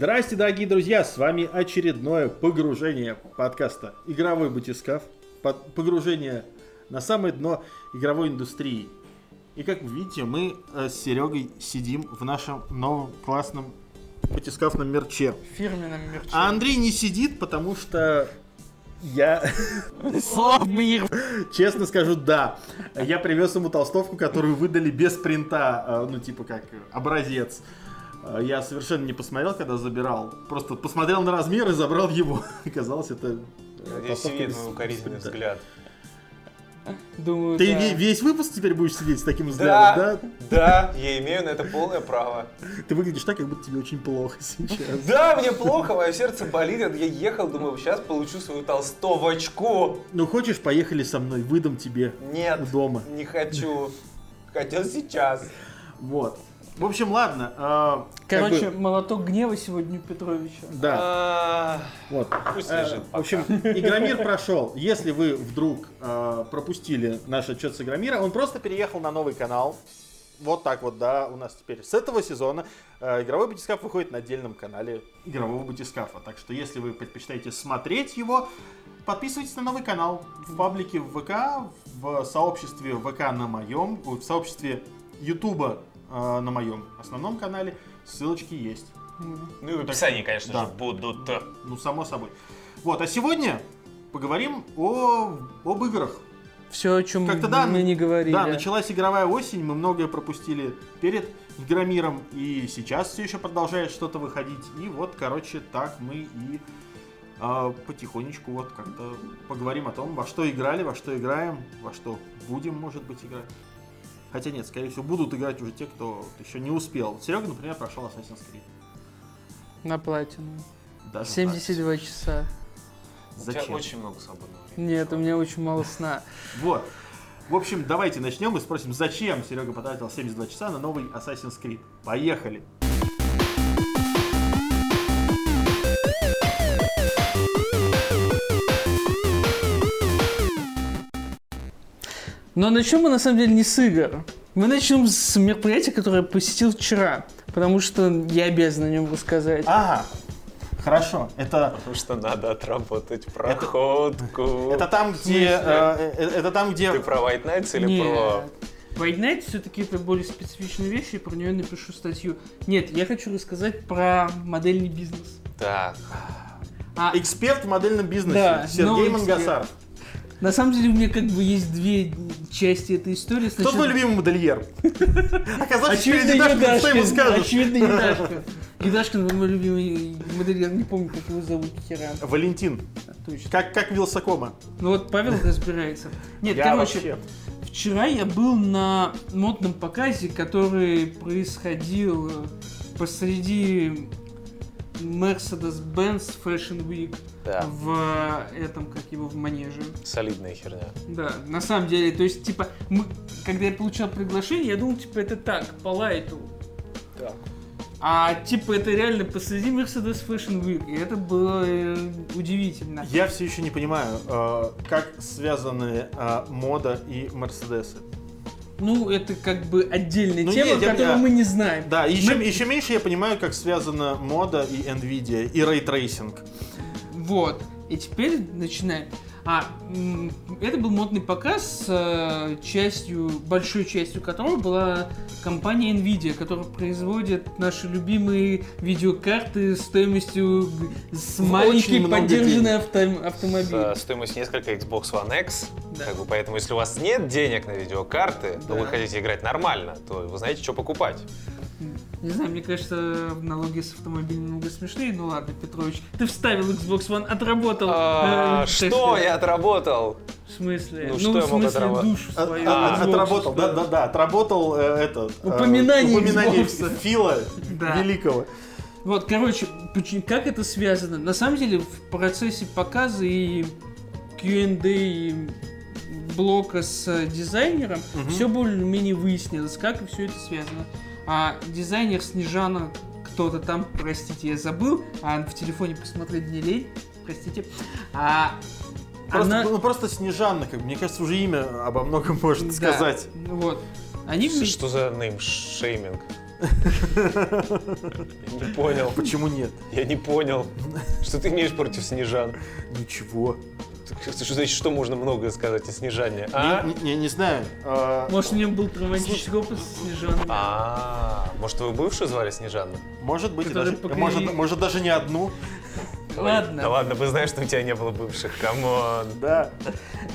Здрасте, дорогие друзья! С вами очередное погружение подкаста «Игровой батискаф». Погружение на самое дно игровой индустрии. И как вы видите, мы э, с Серегой сидим в нашем новом классном батискафном мерче. фирменном мерче. А Андрей не сидит, потому что я, Слабый. честно скажу, да. Я привез ему толстовку, которую выдали без принта, э, ну типа как образец. Э, Я совершенно не посмотрел, когда забирал. Просто посмотрел на размер и забрал его. Оказалось, это... Здесь без- мой укоризненный взгляд. Думаю, Ты да. ве- весь выпуск теперь будешь сидеть с таким взглядом, да? Да, я имею на это полное право. Ты выглядишь так, как будто тебе очень плохо сейчас. Да, мне плохо, мое сердце болит. Я ехал, думаю, сейчас получу свою толстовочку. Ну хочешь, поехали со мной, выдам тебе Нет, у дома. не хочу. Хотел сейчас. Вот. В общем, ладно. э, как Короче, бы- молоток гнева сегодня у Петровича. да. А, Вот. Пусть Э, лежит В общем, пока. Игромир прошел. Если вы вдруг э, пропустили наш отчет с Игромира, он просто переехал на новый канал. Вот так вот, да, у нас теперь с этого сезона э, игровой батискаф выходит на отдельном канале игрового батискафа. Так что, если вы предпочитаете смотреть его, подписывайтесь на новый канал в паблике в ВК, в сообществе ВК на моем, в сообществе Ютуба э, на моем основном канале. Ссылочки есть. Ну и в описании, конечно Да. же, будут. Ну, само собой. Вот, а сегодня поговорим о, об играх. Все, о чем Как-то да, мы не говорили. Да, началась игровая осень, мы многое пропустили перед Игромиром, и сейчас все еще продолжает что-то выходить. И вот, короче, так мы и а, потихонечку вот как-то поговорим о том, во что играли, во что играем, во что будем, может быть, играть. Хотя нет, скорее всего, будут играть уже те, кто еще не успел. Серега, например, прошел Assassin's Creed. На платину. Даже 72 часа. У тебя Зачем? очень много свободного времени. Нет, у меня очень мало сна. Вот. В общем, давайте начнем и спросим, зачем Серега потратил 72 часа на новый Assassin's Creed. Поехали! Но начнем мы на самом деле не с игр. Мы начнем с мероприятия, которое я посетил вчера. Потому что я обязан о нем рассказать. Ага, хорошо. Это, Потому что надо отработать проходку. это там, где... э, э, это там, где... Ты про White Nights или Нет. про... White Knight все-таки это более специфичная вещь, и про нее напишу статью. Нет, я хочу рассказать про модельный бизнес. Так, А, Эксперт в модельном бизнесе Да, Сергей Мангасар. На самом деле у меня как бы есть две части этой истории. Кто Сначала- твой любимый модельер? Оказалось, Очевидно, Дашкин, что ему скажешь? Очевидно, Едашкин. Едашкин мой любимый модельер, не помню, как его зовут, хера. Валентин. Точно. Как, как Вилсакома. Ну вот Павел разбирается. Нет, Я короче, вообще. вчера я был на модном показе, который происходил э, посреди Mercedes-Benz Fashion Week да, в э, этом, как его, в манеже. солидная херня. Да, на самом деле, то есть, типа, мы, когда я получал приглашение, я думал, типа, это так, по лайту. Так. А, типа, это реально посреди Mercedes Fashion Week, и это было э, удивительно. Я все еще не понимаю, э, как связаны э, мода и Мерседесы. Ну, это как бы отдельная Ну, тема, нет, которую я- мы не знаем. Да, еще, Мы- еще меньше я понимаю, как связана мода и Nvidia, и ray tracing. Вот. И теперь начинаем. А, это был модный показ с э, частью, большой частью которого была компания Nvidia, которая производит наши любимые видеокарты стоимостью с В маленький поддержанный авто- автомобиль. Э, Стоимость несколько Xbox One X. Да. Как бы, поэтому, если у вас нет денег на видеокарты, но Да. вы хотите играть нормально, то вы знаете, что покупать. Не знаю, мне кажется, налоги с автомобилем немного смешные. Ну ладно, Петрович, ты вставил Xbox One, отработал. А, э, что я отработал? В смысле? Ну, Ну, что в я мог смысле, душу А- свою. а- Xbox отработал, да, да, да, отработал э, это. э, Упоминание Xbox. Фила Да. Великого. Вот, короче, как это связано? На самом деле, в процессе показа и Q&A и блока с дизайнером Мгм. все более-менее выяснилось, как все это связано. А дизайнер Снежана, кто-то там, простите, я забыл, а в телефоне посмотреть не лень, простите. А Просто, она- ну просто Снежанна, как бы, мне кажется, уже имя обо многом может Да, сказать. Вот. Они что за name-shaming? Я не понял. Почему нет? Я не понял. Что ты имеешь против Снежан? Ничего. Что значит, что можно многое сказать о Снежане? А? Не, не- не знаю. а, Может, у него был романтический опыт с Снежаной? А, может, вы бывшую звали Снежана? может быть, даже, может, может даже не одну. Ладно. Да ладно, вы знаете, что у тебя не было бывших. Come on. Да.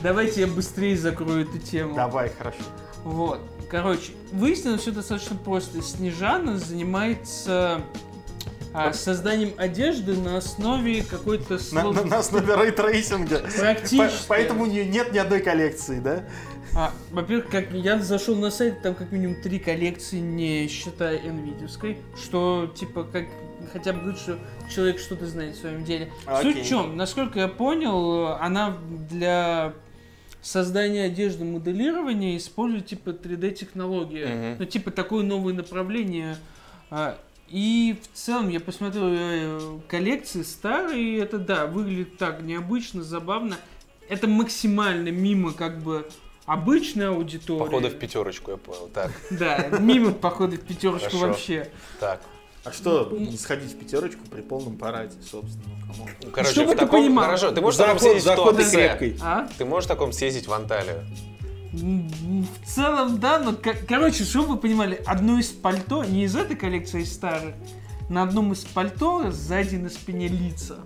Давайте я быстрее закрою эту тему. Давай, хорошо. Вот. Короче, выяснилось все достаточно просто. Снежана занимается а, созданием одежды на основе какой-то На, слов- на, на основе ray tracing а. Практически. По- Поэтому у нее нет ни одной коллекции, да? А, во-первых, как я зашел на сайт, там как минимум три коллекции, не считая NVIDIA, что типа как хотя бы говорит, что человек что-то знает в своем деле. Окей. Суть в чем? Насколько я понял, она для создания одежды моделирования использует типа 3D технологии. Мгм. Ну, типа такое новое направление. И в целом я посмотрел э, коллекции старые, это да, выглядит так необычно, забавно. Это максимально мимо как бы обычной аудитории. Походу в пятерочку, я понял. Так, Да, мимо похода в пятерочку Хорошо. вообще. так. А что, не сходить в пятерочку при полном параде, собственно? кому? Ну, Короче, Чтобы в ты таком- понимал. Хорошо, ты можешь в таком Заход- съездить в Туапсе? А? Ты можешь в таком съездить в Анталию? В целом, да, но, ко- короче, чтобы вы понимали, одно из пальто, не из этой коллекции, а из старых, на одном из пальто сзади на спине лица.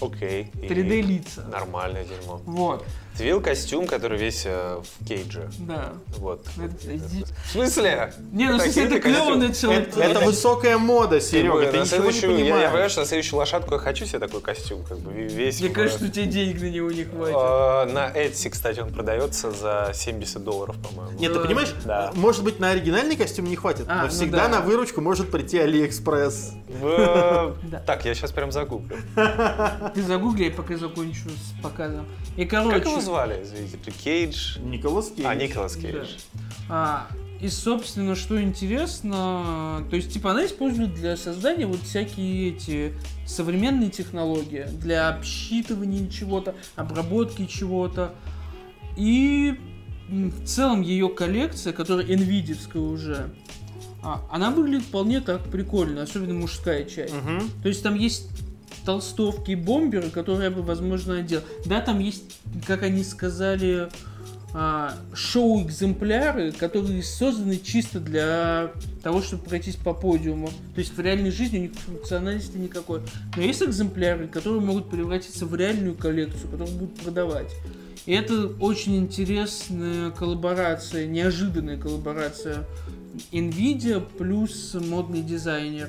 Окей. и 3D лица. Нормальное дерьмо. Вот, Ты видел костюм, который весь э, в кейдже? да. Вот. Это- иди- В смысле? Не, ну, в смысле, это ты клево, но это Это, это высокая мода, Серега, Ой, ты на ничего не следующую- я, я понимаю, что на следующую лошадку я хочу себе такой костюм, как бы весь. Мне в- кажется, у тебя денег на него не хватит. А, на Etsy, кстати, он продается за 70 долларов, по-моему. Нет, ты понимаешь, Да. может быть, на оригинальный костюм не хватит, А, но ну всегда да. на выручку может прийти Алиэкспресс. В- Да. Так, я сейчас прям загуглю. Ты загугли, я пока закончу с показом. И короче... Звали, извините? Кейдж? Николас Кейдж. А, Николас Кейдж. Да. А, и, собственно, что интересно, то есть, типа, она использует для создания вот всякие эти современные технологии для обсчитывания чего-то, обработки чего-то. И в целом ее коллекция, которая NVIDIA уже, а, она выглядит вполне так прикольно, особенно мужская часть. Мгм. То есть там есть толстовки и бомберы, которые я бы, возможно, одел. Да, там есть, как они сказали, а, шоу-экземпляры, которые созданы чисто для того, чтобы пройтись по подиуму. То есть в реальной жизни у них функциональности никакой. Но есть экземпляры, которые могут превратиться в реальную коллекцию, которую будут продавать. И это очень интересная коллаборация, неожиданная коллаборация NVIDIA плюс модный дизайнер.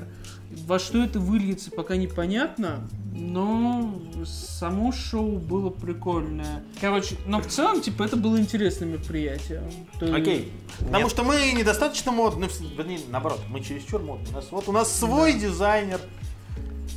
Во что это выльется, пока непонятно, но само шоу было прикольное. Короче, но в целом, типа, это было интересное мероприятие. То- Окей. Потому Нет. что мы недостаточно модны, в- вернее, наоборот, мы чересчур модны. У нас, вот у нас свой дизайнер,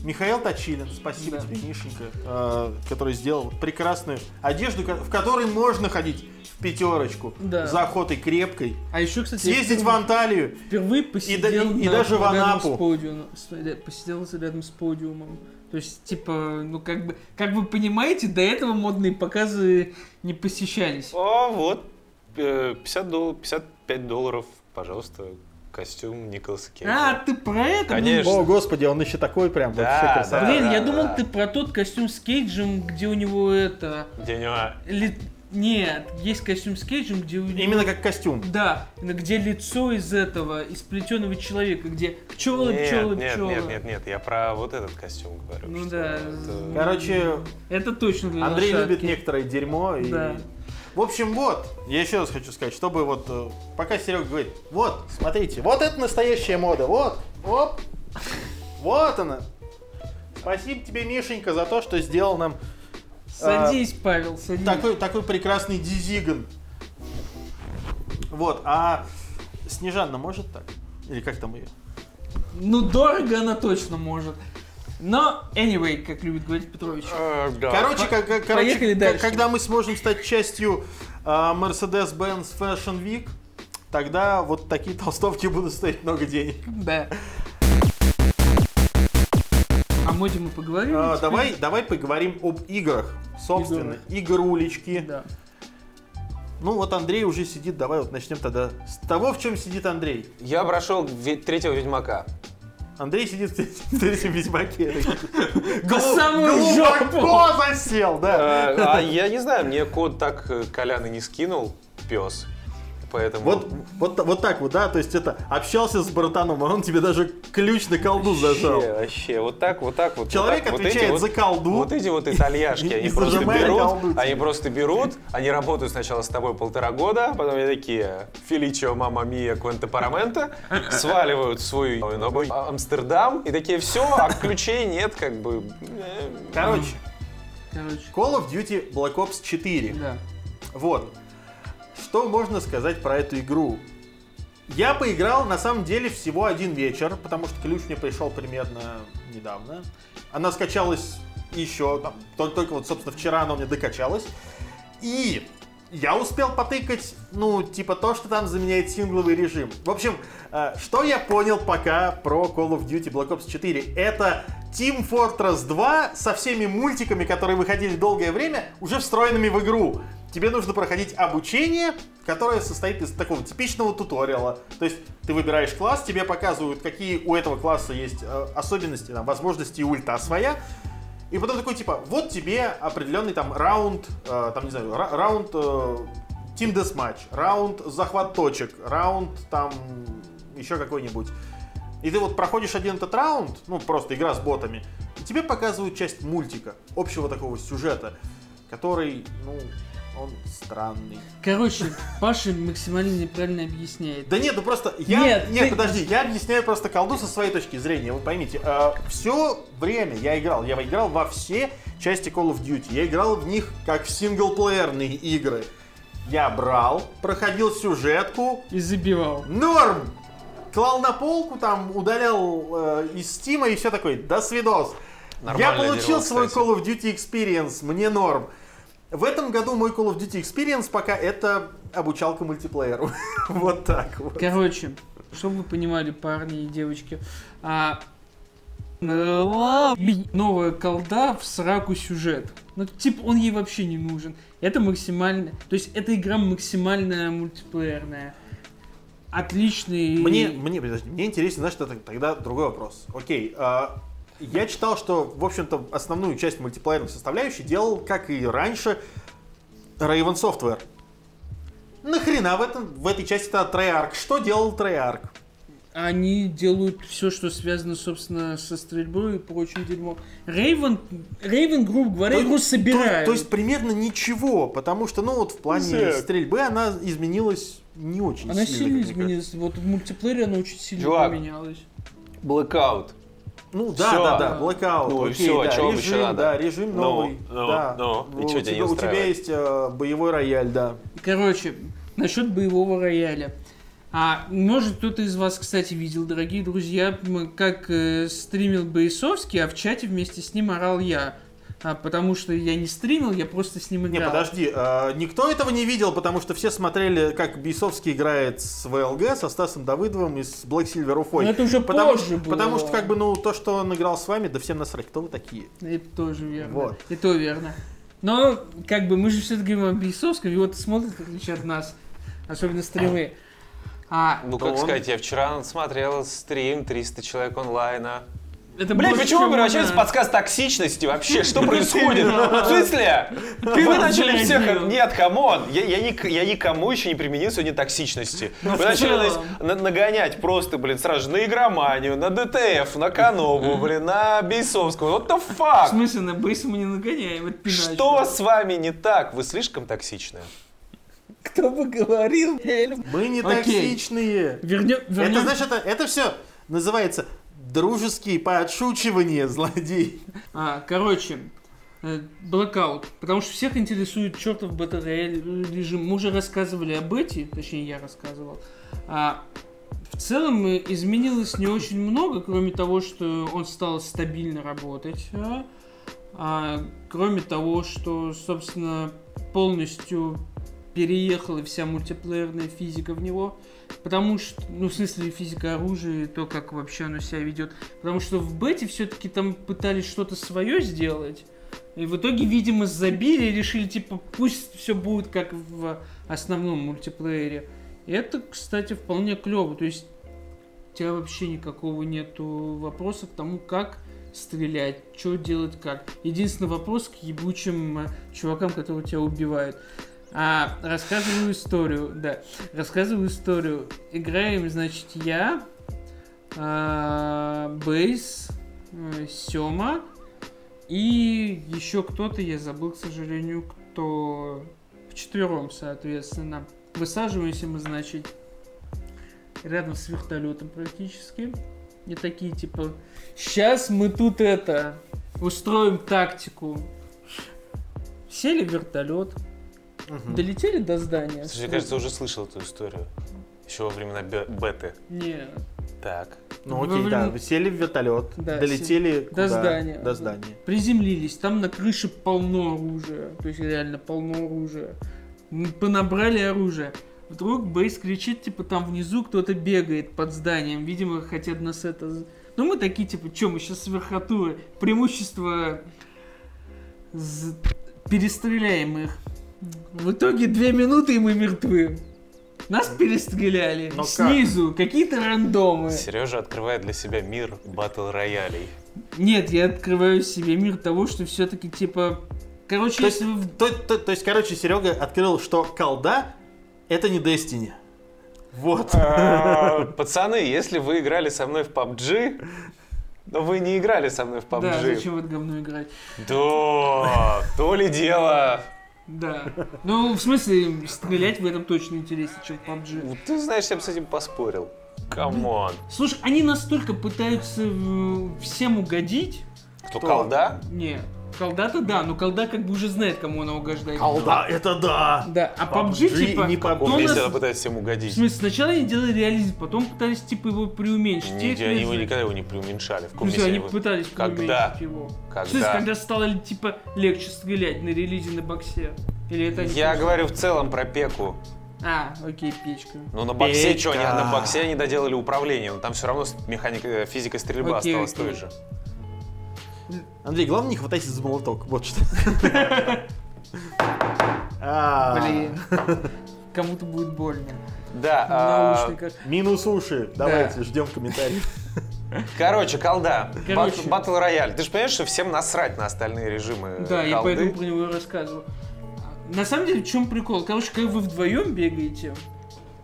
Михаил Точилин, спасибо Да. тебе, Мишенька, э, который сделал прекрасную одежду, в которой можно ходить в пятерочку Да. за охотой крепкой, А еще, кстати, съездить в впервые- Анталию. Впервые посидел и на- даже в Анапу. с подиумом, с- ря- посидел рядом с подиумом. То есть, типа, ну как бы, как вы понимаете, до этого модные показы не посещались. О, вот. э, 50 долларов, 55 долларов, пожалуйста, костюм Николаса Кейджа. А, ты про это? Конечно. О, господи, он еще такой прям Да, вообще красавчик. Блин, Да, я да, думал, да. ты про тот костюм с Кейджем, где у него это... Где у него ли- Нет, есть костюм с Кейджем, где у него... Именно как костюм. Да, где лицо из этого, из плетеного человека, где пчелы, Нет, пчелы, нет, пчелы. нет, нет, нет, я про вот этот костюм говорю. Ну да. это- Короче, Это точно для Андрей лошадки. любит некоторое дерьмо. И... Да. В общем, вот, я еще раз хочу сказать, чтобы вот, э, пока Серега говорит, вот, смотрите, вот это настоящая мода, вот, оп, вот она. Спасибо тебе, Мишенька, за то, что сделал нам Садись, Павел, садись. такой, такой прекрасный дизиган. Вот, а Снежанна может так? Или как там ее? Ну, дорого она точно может. Но, anyway, как любит говорить Петрович. Э, да. Короче, как, короче, дальше. когда мы сможем стать частью а, Mercedes-Benz Fashion Week, тогда вот такие толстовки будут стоить много денег. Да. О моде мы поговорили. А, теперь- давай, давай поговорим об играх. Собственно, игрулечки. Да. Ну вот Андрей уже сидит, давай вот начнем тогда с того, в чем сидит Андрей. Я прошел третьего Ведьмака. Андрей сидит в третьем Ведьмаке. По самую Глубоко засел, да. Э, А я не знаю, мне код так э, Колян и не скинул, пес. Поэтому... Вот, вот, вот так вот, да, то есть это общался с братаном, а он тебе даже ключ на колду зажал. Вообще, вообще, вот так, вот так вот. Человек вот так, вот отвечает эти вот- за колду. Вот эти вот итальяшки, они просто берут, колду они просто берут, они работают сначала с тобой полтора года, потом они такие, Феличио, мама мия, Квенте Парамента, сваливают новый Амстердам, и такие, все, а ключей нет, как бы. э, Короче, Короче, Call of Duty Black Ops 4. да. Вот. Что можно сказать про эту игру? Я поиграл на самом деле всего один вечер, потому что ключ мне пришел примерно недавно. Она скачалась еще, там, только, только вот, собственно, вчера она меня докачалась. И я успел потыкать, ну, типа то, что там заменяет сингловый режим. В общем, э, что я понял пока про Call of Duty Black Ops 4? Это Team Fortress 2 со всеми мультиками, которые выходили долгое время, уже встроенными в игру. Тебе нужно проходить обучение, которое состоит из такого типичного туториала. То есть ты выбираешь класс, тебе показывают, какие у этого класса есть э, особенности, там, возможности и ульта своя. И потом такой, типа, вот тебе определенный там раунд, э, там, не знаю, ра- раунд э, Team Deathmatch, раунд захват точек, раунд там еще какой-нибудь. И ты вот проходишь один этот раунд, ну, просто игра с ботами, и тебе показывают часть мультика, общего такого сюжета, который, ну, он странный. Короче, Паша максимально неправильно объясняет. Да нет, ну просто я... Нет, Нет, ты- подожди, я объясняю просто колду со своей точки зрения. Вы поймите, все время я играл, я играл во все части Call of Duty. Я играл в них как в синглплеерные игры. Я брал, проходил сюжетку, И забивал. норм! Клал на полку, там, удалял э, из Стима и все такое. До свидос. я Нормальное получил дерьмо, свой кстати. Call of Duty Experience, мне норм. В этом году мой Call of Duty Experience пока это обучалка мультиплееру. вот так вот. Короче, чтобы вы понимали, парни и девочки, а, э, новая колда в сраку сюжет. Ну, типа, он ей вообще не нужен. Это максимально... То есть, эта игра максимально мультиплеерная. Отличный... Мне, мне, подожди, мне интересен, знаешь, это тогда другой вопрос. Окей, а, я читал, что, в общем-то, основную часть мультиплеерной составляющей делал, как и раньше, Raven Software. Нахрена в, этом, в этой части это Treyarch? Что делал Treyarch? Они делают все, что связано, собственно, со стрельбой и прочим дерьмом. Рейвен, Рейвен, грубо говоря, игру собирает. То, то есть примерно ничего, потому что, ну вот в плане Зэк. стрельбы она изменилась не очень Она сильно. сильно как мне изменилась. Вот в мультиплеере она очень сильно Чувак. поменялась. Blackout. Ну да, Всё. да, да, Blackout, Ну и окей, всё, да, вам режим, ещё надо? да, режим Ну, новый, ну, да. ну, и у, чё тебя тебя, не у тебя есть э, боевой рояль, да. Короче, насчет боевого рояля. А, может, кто-то из вас, кстати, видел, дорогие друзья, как э, стримил Боисовский, а в чате вместе с ним орал я. А, потому что я не стримил, я просто с ним Не, играл. подожди, э, никто этого не видел, потому что все смотрели, как Бейсовский играет с ВЛГ, со Стасом Давыдовым и с Black Silver Уфой. Но это уже потому, позже было. потому что, как бы, ну, то, что он играл с вами, да всем насрать, кто вы такие? Это тоже верно. Вот. И то верно. Но, как бы, мы же все-таки говорим о Бейсовском, его смотрят, в отличие от нас. Особенно стримы. А, Ну, как он- сказать, я вчера смотрел стрим 300 человек онлайна. Это Блять, почему чем превращается у в подкаст токсичности вообще? Что происходит? В смысле? Вы начали всех... Нет, come on. Я, я, ни- я никому еще не применил сегодня токсичности. Вы в начали на- нагонять просто, блин, сразу же на игроманию, на ДТФ, на Канову, блин, на Бейсовского. What the В fuck? смысле, на бейс мы не нагоняем, это. Что с вами не так? Вы слишком токсичны. Кто бы говорил? Мы не токсичные. Вернем, Это, это, это все называется дружеские подшучивания, злодей. А, короче, э, Blackout. Потому что всех интересует чертов Royale режим. Мы уже рассказывали об эти, точнее я рассказывал. А, в целом э, изменилось не очень много, кроме того, что он стал стабильно работать. а. А, кроме того, что, собственно, полностью переехала вся мультиплеерная физика в него. Потому что, ну, в смысле, физика оружия и то, как вообще оно себя ведет. Потому что в бете все-таки там пытались что-то свое сделать. И в итоге, видимо, забили и решили, типа, пусть все будет как в основном мультиплеере. И это, кстати, вполне клево. То есть у тебя вообще никакого нету вопроса к тому, как стрелять, что делать как. Единственный вопрос к ебучим э, чувакам, которые тебя убивают. А, рассказываю историю, да. Рассказываю историю. Играем, значит, я, а, Бейс, э, Сема и еще кто-то, я забыл, к сожалению, кто вчетвером, соответственно. Высаживаемся мы, значит, рядом с вертолетом практически. И такие, типа, сейчас мы тут это, устроим тактику. Сели в вертолет, Мгм. долетели до здания. Слушай, мне кажется, уже слышал эту историю. Еще во времена бе- беты. Не, Так. Ну Во окей, время- да, вы сели в вертолет, Да, долетели до куда? здания. До здания. приземлились, там на крыше полно оружия, то есть реально полно оружия. Мы понабрали оружие. Вдруг Бейс кричит, типа, там внизу кто-то бегает под зданием. Видимо, хотят нас это... Ну, мы такие, типа, что, мы сейчас с верхотуры. Преимущество... з- Перестреляем их. В итоге две минуты, и мы мертвы. Нас перестреляли. Но как? Снизу. Какие-то рандомы. Сережа открывает для себя мир батл роялей. Нет, я открываю себе мир того, что все-таки, типа... Короче, То есть, если вы... в- то, то- то есть, короче, Серега открыл, что колда это не Destiny. Вот. А, Пацаны, если вы играли со мной в PUBG, но вы не играли со мной в Да, PUBG. зачем в это говно играть? Да, то ли дело. Да. Ну, в смысле, стрелять в этом точно интереснее, чем PUBG. Вот Ты знаешь, я бы с этим поспорил. Come on. Слушай, они настолько пытаются э, всем угодить. Кто, Кто? колда? Не, колда-то да, но колда как бы уже знает, кому она угождает. Колда это да. Да, а PUBG, PUBG типа... не PUBG. Он нас- вместе она пытается всем В угодить. смысле, сначала они делали реализм, потом пытались, типа, его преуменьшить. Не они его никогда его не преуменьшали. В В каком смысле, они они его- пытались Когда? преуменьшить его. Когда? В смысле, когда стало, типа, легче стрелять на релизе на боксе? Или это... Я говорю в целом про пеку. А, окей, печка. Ну, на боксе Печка. что, они, на боксе они доделали управление, но там все равно механика, э, физика стрельбы Окей, осталась окей. той же. Андрей, главное не хватайся за молоток. Вот что. А, Блин. Кому-то будет больно. Да, В а. Минус уши. Давайте, ждем комментариев. короче, колда, Короче. Батл рояль. Ты же понимаешь, что всем насрать на остальные режимы Да, я поэтому про него и рассказывал. На самом деле, в чем прикол? Короче, когда вы вдвоем бегаете,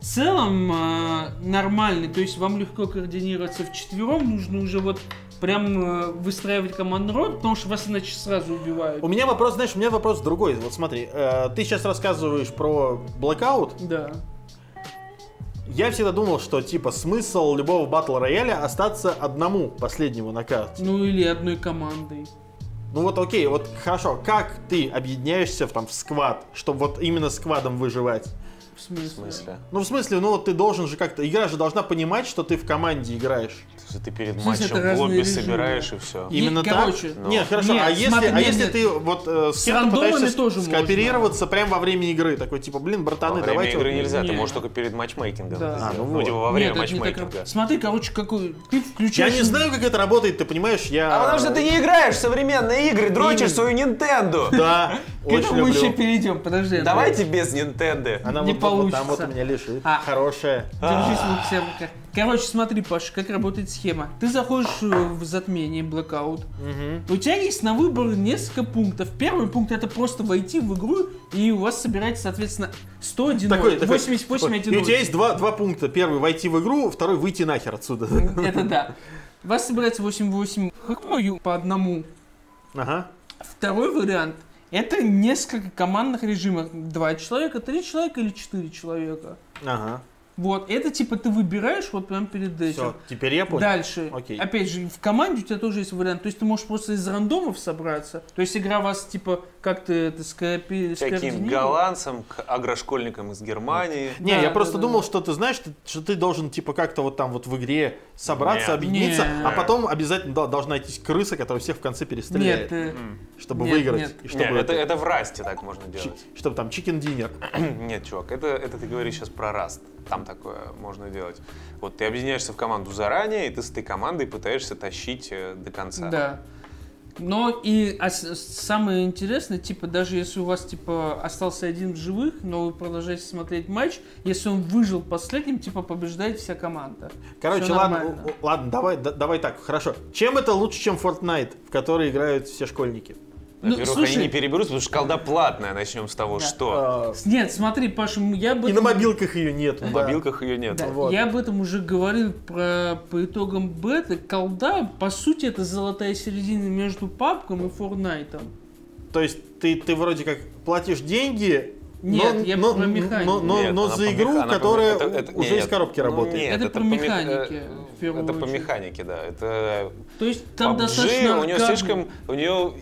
в целом э, нормальный, то есть вам легко координироваться вчетвером, нужно уже вот прям э, выстраивать командный потому что вас иначе сразу убивают. У меня вопрос, знаешь, у меня вопрос другой. Вот смотри, э, ты сейчас рассказываешь про Blackout. Да. Я всегда думал, что типа смысл любого батл рояля остаться одному последнему на карте. Ну или одной командой. Ну вот окей, вот хорошо, как ты объединяешься в, там, в сквад, чтобы вот именно сквадом выживать? В смысле? В смысле? Ну в смысле, ну вот ты должен же как-то, игра же должна понимать, что ты в команде играешь. Есть Ты перед смысле, матчем в лобби режимы. собираешь и все. И- Именно короче, так? ну. Нет, хорошо, Нет, а если, смотри, а нет, если нет. ты вот э, с, С кем-то пытаешься тоже можно. скооперироваться прямо во время игры, такой типа, блин, Во братаны, время давайте... игры вот- нельзя, ты Не. можешь только перед матчмейкингом Да. это А, ну Ну, вот. типа во время Нет, так матчмейкинга. раб- Смотри, короче, какой... Ты включаешь... Я не знаю, как это работает, ты понимаешь, я... А потому что ты не играешь в современные игры, дрочишь свою Nintendo. Да, К очень этому мы еще перейдем, подожди. Андрей. Давайте без Nintendo. Она Не вот, вот- там вот получится. у меня лежит. А. Хорошая. Держись в руке, в руках. Короче, смотри, Паша, как работает схема. Ты заходишь э, в затмение, Blackout. Мгм. У тебя есть на выбор несколько пунктов. Первый пункт это просто войти в игру, и у вас собирается, соответственно, 101 Такой, такой, 88 такой. 1 И у тебя есть два, два пункта. Первый войти в игру, второй выйти нахер отсюда. Это да. У вас собирается 88 хакмою по одному. Ага. Второй вариант это несколько командных режимов. Два человека, три человека или четыре человека. Ага. Вот, это типа ты выбираешь вот прям перед этим. Все, теперь я понял. Дальше. Окей. Опять же, в команде у тебя тоже есть вариант. То есть ты можешь просто из рандомов собраться. То есть игра вас типа как-то это скоопи... Каким голландцам, к агрошкольникам из Германии. Не, Да, я да, просто да. думал, что ты знаешь, что, что ты должен типа как-то вот там вот в игре собраться, Нет. объединиться, Нет. а потом обязательно да, должна найтись крыса, которая всех в конце перестреляет, Нет, чтобы нет, выиграть. нет. И чтобы, Нет, это, это- это в расте так можно делать. чтобы там чикен динер. Нет, чувак, это, это ты говоришь сейчас про раст. Там такое можно делать. Вот ты объединяешься в команду заранее, и ты с этой командой пытаешься тащить э, до конца. да. Но и а самое интересное, типа, даже если у вас, типа, остался один в живых, но вы продолжаете смотреть матч, если он выжил последним, типа, побеждает вся команда. Короче, ладно, нормально. ладно, давай, да- давай так, хорошо. Чем это лучше, чем Fortnite, в который играют все школьники? Ну, Во-первых, слушай- они не переберутся, потому что колда платная. Начнем с того, Да. что Нет, смотри, Паша, я бы... И на мобилках ее нет. в мобилках ее нет. Да, Вот. Я об этом уже говорил про, по итогам беты. Колда, по сути, это золотая середина между папком и Форнайтом. То есть ты, ты вроде как платишь деньги, Нет, но, я но, про механику. но, но- Нет, но за по игру, по которая это- это- уже нет. из коробки Ну, работает. Нет, Это это про по мех- механике, э, Это по очередь. механике, да. Это То есть там PUBG, достаточно у нее слишком, у нее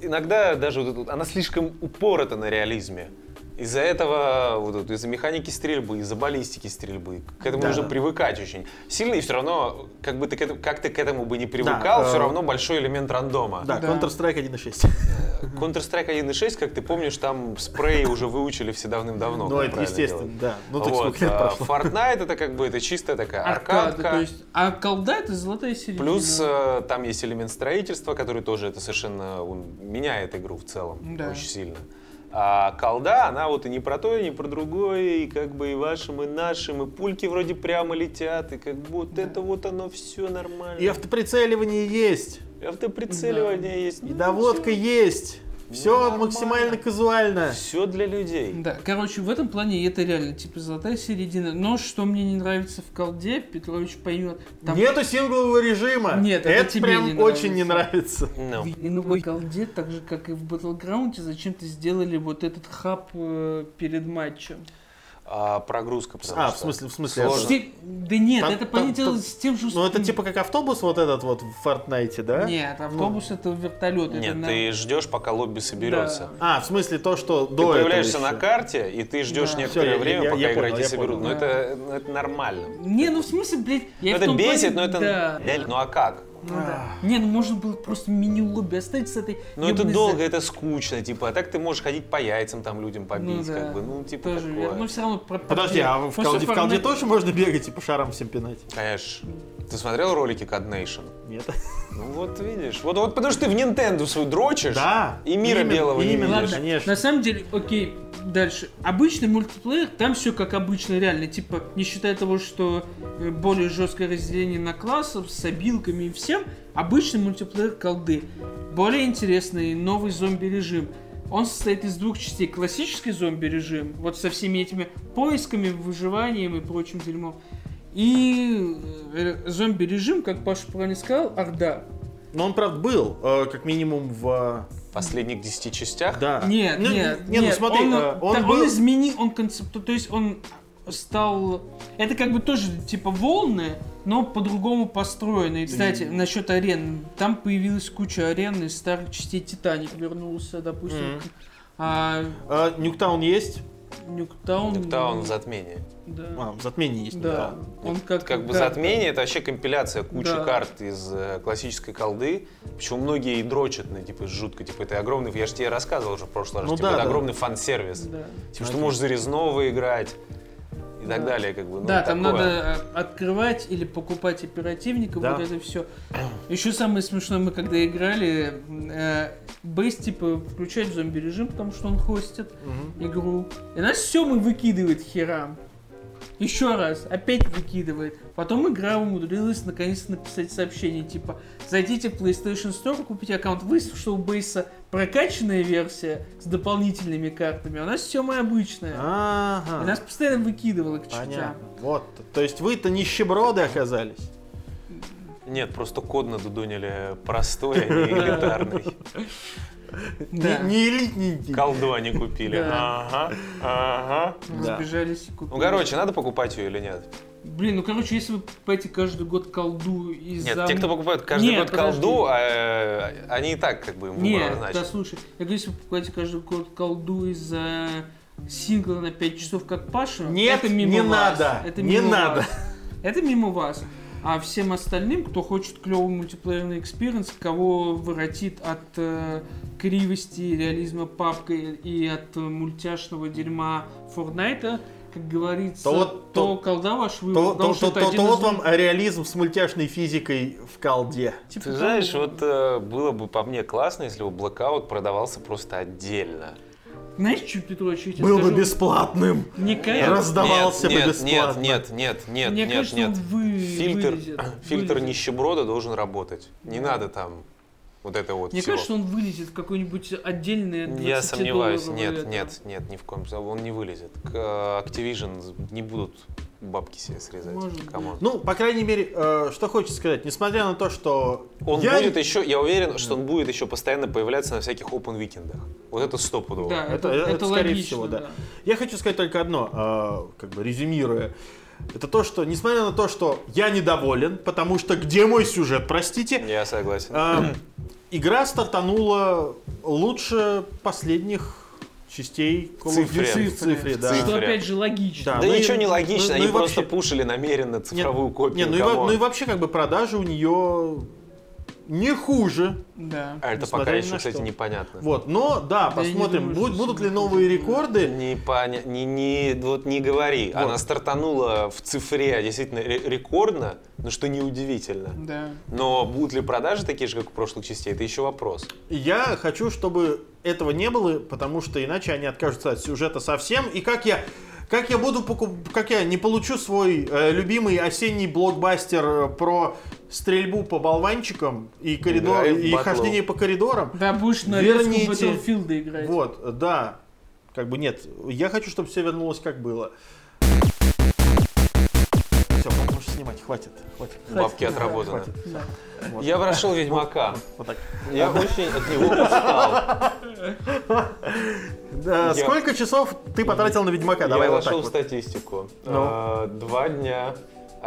иногда даже вот она слишком упорота на реализме. Из-за этого, вот, из-за механики стрельбы, из-за баллистики стрельбы, к этому Да. нужно привыкать очень сильно, и все равно, как бы ты к этому, как ты к этому бы не привыкал, э, все равно большой элемент рандома. Да, Да. Counter-Strike 1.6. Counter-Strike 1.6, как ты помнишь, там спрей уже выучили все давным-давно. Ну, это естественно, делать. да. Ну, так вот, лет а прошло. Fortnite это как бы это чистая такая Аркада, аркадка. то есть, а колда это золотая середина. Плюс э, там есть элемент строительства, который тоже это совершенно он меняет игру в целом Да. очень сильно. А колда, она вот и не про то, и не про другое, и как бы и вашим, и нашим, и пульки вроде прямо летят, и как бы вот это вот оно все нормально. И автоприцеливание есть, И автоприцеливание есть. и доводка есть. Все нормально. максимально казуально. Все для людей. Да, короче, в этом плане это реально, типа, золотая середина. Но что мне не нравится в колде, Петрович поймет. Там Нету синглового режима. Нет, это это тебе прям не очень не нравится. Ну. В иной колде, так же как и в Battleground, зачем-то сделали вот этот хаб э, перед матчем. А прогрузка, А, в смысле, в смысле. сложно. это- Те- Да нет, Там- это там- понятное дело там- с тем же... Ну, это типа как автобус вот этот вот в Fortnite, да? Нет, автобус это вертолет. это Нет, на- ты ждешь, пока лобби соберется. А, в смысле то, что Ты до появляешься этого на карте, и ты ждешь Да. некоторое Всё, я- время, я- пока я понял, игроки я соберут. понял. Но это, ну, это нормально. Не, ну в смысле, блядь, я Ну, в это том бесит, плане- но это... Да. Ну а как? Ну да. Не, ну можно было просто мини-лобби оставить с этой... Ну это долго, за- это скучно, типа, а так ты можешь ходить по яйцам там людям побить, Ну да, как бы, ну типа тоже такое. верно. Но все равно. Подожди, а в колде, тоже можно бегать и по шарам всем пинать? Конечно. Ты смотрел ролики Cod Nation? Нет. Ну вот видишь. Вот, вот потому что ты в Nintendo свой дрочишь, Да. и мира именно- белого не именно, видишь. конечно. На самом деле, окей, дальше. Обычный мультиплеер, там все как обычно, реально. Типа, не считая того, что э, более жесткое разделение на классов с обилками и всем, обычный мультиплеер колды. Более интересный новый зомби-режим. Он состоит из двух частей. Классический зомби-режим, вот со всеми этими поисками, выживанием и прочим дерьмом. И э, зомби-режим, как Паша правильно сказал, Орда. Но он, правда, был, э, как минимум в... В последних 10 частях? Да. Нет, Ну, нет, не, ну нет, смотри, он, э, он да, был... он изменил, он концепту, то есть он стал, это как бы тоже типа волны, но по-другому построено. И, кстати, насчет арен, там появилась куча арен из старых частей Титаник вернулся, допустим. Мгм. А Э, Нюктаун есть? Нюктаун... Нюктаун в затмении. Да. А, в затмении есть да. Нюктаун. Он как, Как бы карта. затмение это вообще компиляция кучи Да. карт из э, классической колды. Почему многие и дрочат на типа жутко, типа это огромный, я же тебе рассказывал уже в прошлый раз, Ну типа, да, это да. огромный фан-сервис. Да. Типа, что можешь зарезного играть и так Да. далее, как бы. ну, да, там такое. надо э, открывать или покупать оперативников, Да. вот это все. Еще самое смешное, мы когда играли, э, Бейс типа включает зомби режим, потому что он хостит Мгм. игру. И нас все мы выкидывает херам. Еще раз, опять выкидывает. Потом игра умудрилась наконец написать сообщение, типа, зайдите в PlayStation Store, купите аккаунт. Выяснилось, что у Бейса прокачанная версия с дополнительными картами, а у нас все мы обычная. И Ага. нас постоянно выкидывало к чертям. Понятно. Вот. То есть вы-то нищеброды оказались. Нет, просто код надудонили простой, а не элитарный. Да. Не, не элитненький. Колду они купили. Да. Ага, ага. Разбежались и купили. Ну, короче, надо покупать ее или нет? Блин, ну короче, если вы покупаете каждый год колду из Нет, те, кто покупают каждый Нет, год подожди. колду, э, они и так как бы им Нет, да слушай, я говорю, если вы покупаете каждый год колду из-за сингла на 5 часов, как Паша, Нет, это мимо не вас. надо, Это не мимо надо. вас. Это мимо вас. А всем остальным, кто хочет клевый мультиплеерный experience, кого воротит от э, кривости реализма пабга и от э, мультяшного дерьма Fortnite а, как говорится, То то, вот- то- колда ваш То, выбор. то- потому что то- это то- один то из вот вам реализм с мультяшной физикой в колде. Типа Ты знаешь, вот э, было бы по мне классно, если бы Blackout продавался просто отдельно. Знаешь, что, Петрович, я тебе Был бы скажу? бесплатным. Мне Нет, кажется, Раздавался бы нет, бесплатно. Нет, нет, нет, нет, Мне нет, кажется, нет. он вы- Фильтр, вылезет, фильтр вылезет. нищеброда должен работать. Не надо там вот это вот Мне всего. кажется, он вылезет в какой-нибудь отдельный Я сомневаюсь, 20-долларовый нет, это. нет, нет, ни в коем случае, он не вылезет. К Activision не будут бабки себе срезать. Может. Ну, по крайней мере, э, что хочется сказать, несмотря на то, что Он я- будет еще, я уверен, что он будет еще постоянно появляться на всяких open викендах. Вот это стопудово. Да, Это- это, это, это скорее логично, всего, да. Я хочу сказать только одно, э, как бы резюмируя. Это то, что, несмотря на то, что я недоволен, потому что где мой сюжет, простите, Я согласен. э, игра стартанула лучше последних частей Call of Цифре. Duty в цифре, да. Что опять же логично. Да. да ну и- ничего не логично, ну- ну они и просто вообще- пушили намеренно цифровую копию. Не, ну и, ну и вообще как бы продажи у нее не хуже. Да. А это пока еще, кстати, что. непонятно. Вот, но да, Да посмотрим, думаю, будут, что будут ли новые рекорды. Не, поня... не, не, вот не говори. Вот. Она стартанула в цифре действительно ре- рекордно, но что неудивительно. Да. Но будут ли продажи такие же, как у прошлых частей, это еще вопрос. Я хочу, чтобы этого не было, потому что иначе они откажутся от сюжета совсем. И как я, как я буду покуп... как я не получу свой э, любимый осенний блокбастер э, про стрельбу по болванчикам и коридор Играй в и батл. хождение по коридорам. Да, будешь на. Верните... Battlefield играть. Вот, да. Как бы нет. Я хочу, чтобы все вернулось как было. Снимать, хватит. Хватит. Бабки отработаны. Хватит. Да. Вот. Я прошел Ведьмака. Вот так. Я очень от него устал. Да, Я- Сколько часов ты потратил на Ведьмака? Давай Я вот в вот. статистику. Ну. А, Два дня,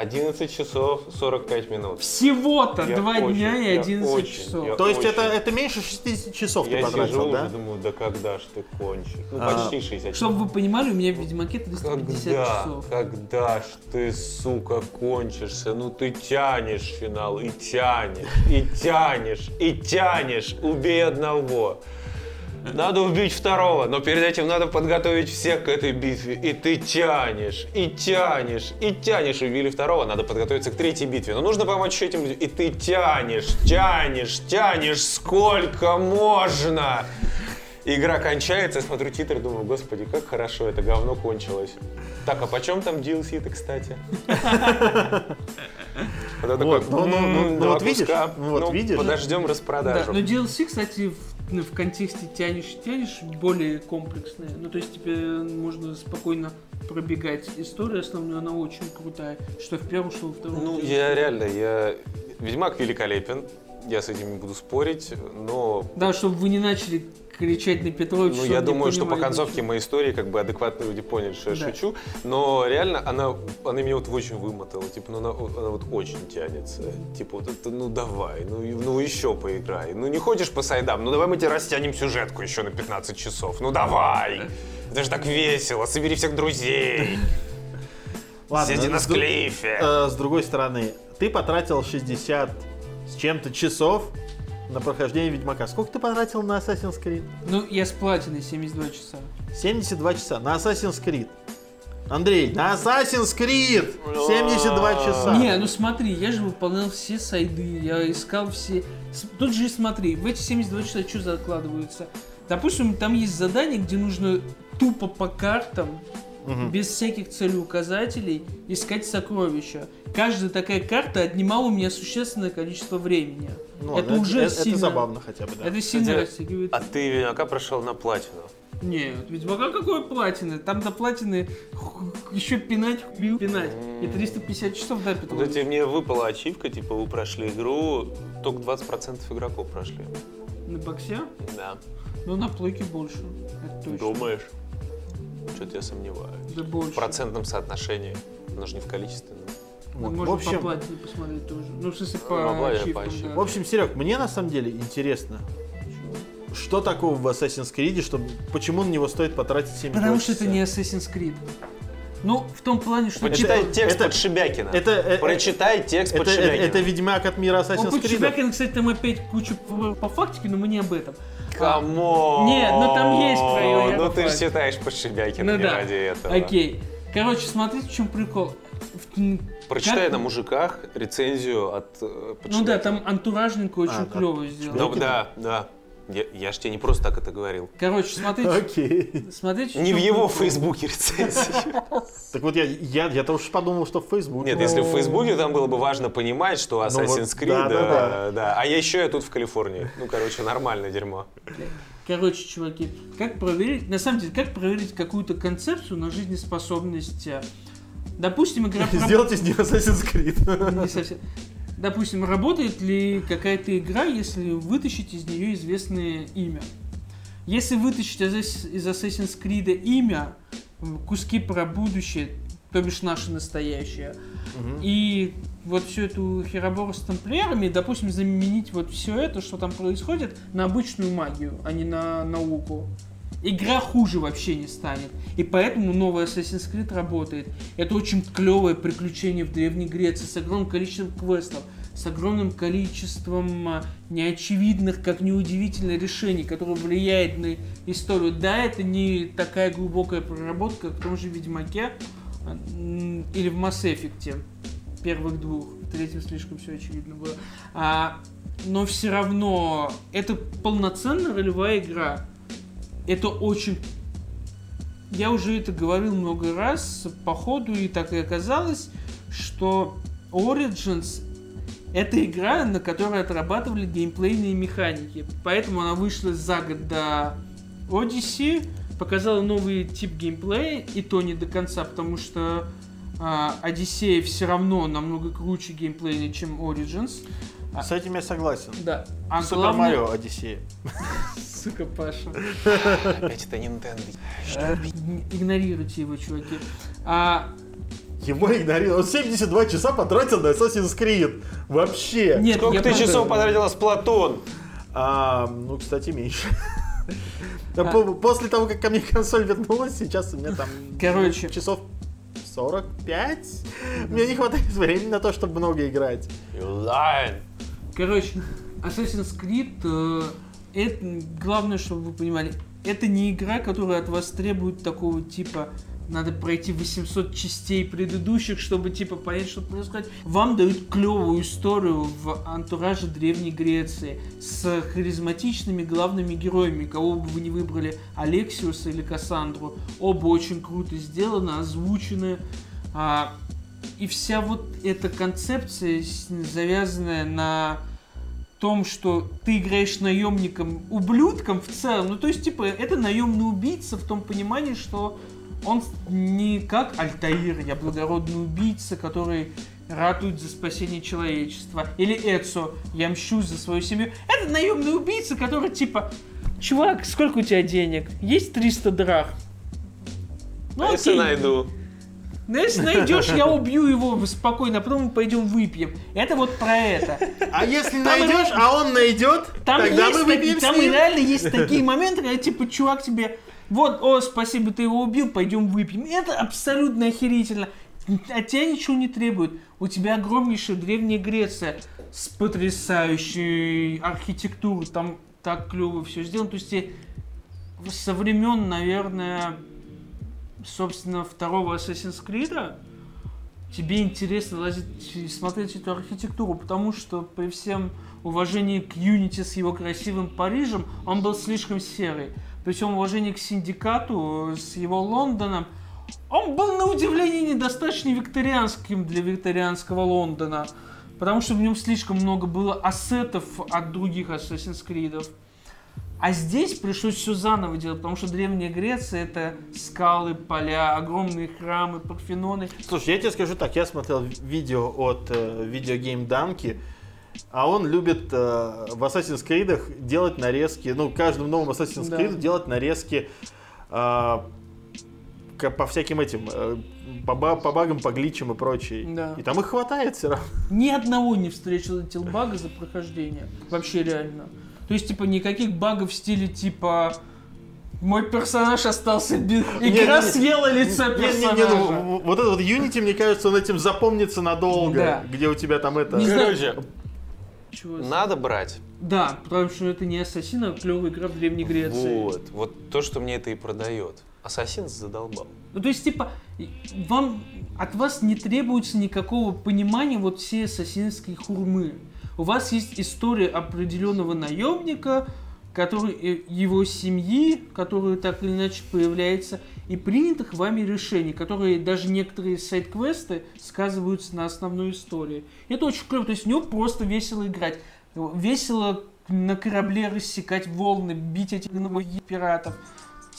11 часов 45 минут. Всего-то Я два очень, дня и я 11 очень, часов. я- То есть очень. это, это меньше 60 часов ты Я потратил, сижу да? уже думаю, да когда ж ты кончишь? Ну, А. почти 60 Чтобы вы понимали, у меня в Ведьмаке 350 Когда, часов. когда ж ты, сука, кончишься? Ну ты тянешь финал, и тянешь, и тянешь, и тянешь. Убей одного. Надо убить второго, но перед этим надо подготовить всех к этой битве. И ты тянешь, и тянешь, и тянешь. Убили второго, надо подготовиться к третьей битве. Но нужно помочь еще этим людям. И ты тянешь, тянешь, тянешь. Сколько можно? Игра кончается, я смотрю титры, думаю, господи, как хорошо это говно кончилось. Так, а почем там DLC-то, кстати? Вот ну, ну, ну, «М, ну, вот видишь, ну, вот видишь. Подождем Да, распродажу. но DLC, кстати, в, ну, в контексте тянешь тянешь более комплексная. Ну, то есть тебе можно спокойно пробегать историю основную, она очень крутая. Что в первом, что во втором. Ну, я реально, я... Ведьмак великолепен, я с этим не буду спорить, но Да, чтобы вы не начали кричать на Петровича. Ну, я думаю, что по концовке моей истории как бы адекватные люди поняли, что я Да. шучу. Но реально она, она меня вот очень вымотала. Типа, ну она, она вот очень тянется. Типа, вот это, ну давай, ну, ну еще поиграй. Ну не ходишь по сайдам, ну давай мы тебе растянем сюжетку еще на 15 часов. Ну давай! Это же так весело, собери всех друзей. Ладно, Сиди на с дру- склифе. э, С другой стороны, ты потратил 60 с чем-то часов на прохождение Ведьмака. Сколько ты потратил на Assassin's Creed? Ну, я с платиной 72 часа. 72 часа. На Assassin's Creed. Андрей, на Assassin's Creed 72 часа. Не, ну смотри, я же выполнял все сайды, я искал все... Тут же и смотри, в эти 72 часа что закладываются? Допустим, там есть задание, где нужно тупо по картам, Мгм. без всяких целеуказателей, искать сокровища. Каждая такая карта отнимала у меня существенное количество времени. Ну, это ладно, уже это, это сильно... забавно хотя бы, да. Это сильно растягивает. А ты Ведьмака прошел на платину. Нет, Ведьмака какой платины? Там до платины еще пинать, пинать. И 350 часов, да, Петрович? Кстати, мне выпала ачивка, типа вы прошли игру, только 20% игроков прошли. На боксе? Да. Ну, на плойке больше. Это точно. Думаешь? Что-то я сомневаюсь. Да больше. В процентном соотношении. Оно же не в количественном. Ну, Вот. Можно В общем- по платине посмотреть тоже. Ну, в смысле, Ну, по ачивкам, по да. В общем, Серег, мне на самом деле интересно, что такого в Assassin's Creed, что, почему на него стоит потратить 72 Потому что часа? это не Assassin's Creed. Ну, в том плане, что... Почитай Это- текст это- под Шебякина. это- э, Прочитай текст Это, под это, Шебякина. это Ведьмак от мира О, Assassin's Creed. под Шебякиным, кстати, там опять куча по, по фактике, но мы не об этом. Come on! Нет, ну там есть про- Ну ты же читаешь под Шебякина Ну не да. ради этого. Окей. Короче, смотрите, в чем прикол. Прочитай Как- на мужиках рецензию от э, Ну да, там антуражненько очень А, да. клево сделано. Да, да, да. Я, я ж тебе не просто так это говорил. Короче, смотрите, Окей. смотрите. Не в его прикол. фейсбуке рецензии. Так вот я, я, я-то уж подумал, что в Фейсбуке. Нет, если в Фейсбуке там было бы важно понимать, что Assassin's вот, Creed, да, да, э, да. А я еще я тут в Калифорнии. Ну, короче, нормальное дерьмо. Короче, чуваки, как проверить, на самом деле, как проверить какую-то концепцию на жизнеспособность? Допустим, игра... Сделать из нее Assassin's Creed. Не совсем. Допустим, работает ли какая-то игра, если вытащить из нее известное имя? Если вытащить из Assassin's Creed имя, куски про будущее, то бишь наше настоящее, и вот всю эту херобору с тамплиерами, допустим, заменить вот все это, что там происходит, на обычную магию, а не на науку. Игра хуже вообще не станет. И поэтому новый Assassin's Creed работает. Это очень клевое приключение в Древней Греции с огромным количеством квестов, с огромным количеством а, неочевидных, как неудивительно, решений, которые влияют на историю. Да, это не такая глубокая проработка, как в том же Ведьмаке а, или в Mass Effect первых двух. В третьем слишком все очевидно было. А, но все равно это полноценная ролевая игра. Это очень... Я уже это говорил много раз по ходу, и так и оказалось, что Origins это игра, на которой отрабатывали геймплейные механики. Поэтому она вышла за год до Odyssey, показала новый тип геймплея, и то не до конца, потому что а, Одиссея все равно намного круче геймплейно, чем Origins. С этим я согласен. Да. А Супер главное... Марио Одиссея. Сука, Паша. Опять это Nintendo. Э, Игнорируйте его, чуваки. А, Его игнорировал. Он 72 часа потратил на Assassin's Creed. Вообще. нет, Сколько ты часов потратила с Платон? А, ну, кстати, меньше. А. По- После того, как ко мне консоль вернулась, сейчас у меня там Короче. часов 45. Мне не хватает времени на то, чтобы много играть. You lying. Короче, Assassin's Creed, э, это, главное, чтобы вы понимали, это не игра, которая от вас требует такого типа надо пройти 800 частей предыдущих, чтобы типа понять, что происходит. Вам дают клевую историю в антураже Древней Греции с харизматичными главными героями, кого бы вы не выбрали, Алексиуса или Кассандру. Оба очень круто сделаны, озвучены. А, и вся вот эта концепция, завязанная на том, что ты играешь наемником, ублюдком в целом, ну то есть типа это наемный убийца в том понимании, что он не как Альтаир, я благородный убийца, который ратует за спасение человечества. Или Эцо, я мщу за свою семью. Это наемный убийца, который типа, чувак, сколько у тебя денег? Есть 300 драх? Ну, А если найду? Ну, если найдешь, я убью его спокойно, а потом мы пойдем выпьем. Это вот про это. А если Там найдешь, реально- а он найдет, Там, тогда есть мы выпьем с там ним. реально есть такие моменты, когда типа чувак тебе, вот, о, спасибо, ты его убил, пойдем выпьем. Это абсолютно охерительно. От тебя ничего не требует. У тебя огромнейшая Древняя Греция с потрясающей архитектурой. Там так клево все сделано. То есть тебе со времен, наверное, собственно, второго Assassin's Creed тебе интересно лазить смотреть эту архитектуру, потому что при всем уважении к Юнити с его красивым Парижем, он был слишком серый. При всем уважении к Синдикату с его Лондоном, он был на удивление недостаточно викторианским для викторианского Лондона, потому что в нем слишком много было ассетов от других Assassin's Creed. А здесь пришлось все заново делать, потому что Древняя Греция это скалы, поля, огромные храмы, парфеноны. Слушай, я тебе скажу так, я смотрел ви- видео от э, видеогейм Данки, а он любит э, в Assassin's Creed делать нарезки, ну, каждым новым Assassin's Да. Creed делать нарезки э, по всяким этим, э, по, по багам, по гличам и прочее. Да. И там их хватает все равно. Ни одного не встретил телбага за прохождение. Вообще реально. То есть, типа, никаких багов в стиле, типа, мой персонаж остался без... Игра Не-не-не. съела лицо Не, не, персонажа. не, ну, в- вот этот вот Unity, мне кажется, он этим запомнится надолго, Да. где у тебя там это... Не знаю. Чего? надо брать. Да, потому что это не ассасин, а клевая игра в Древней Греции. Вот. Вот то, что мне это и продает. Ассасин задолбал. Ну, то есть, типа, вам от вас не требуется никакого понимания вот всей ассасинской хурмы. У вас есть история определенного наемника, который э, его семьи, который так или иначе появляется, и принятых вами решений, которые даже некоторые сайт-квесты сказываются на основной истории. Это очень клево, то есть в него просто весело играть. Весело на корабле рассекать волны, бить этих пиратов.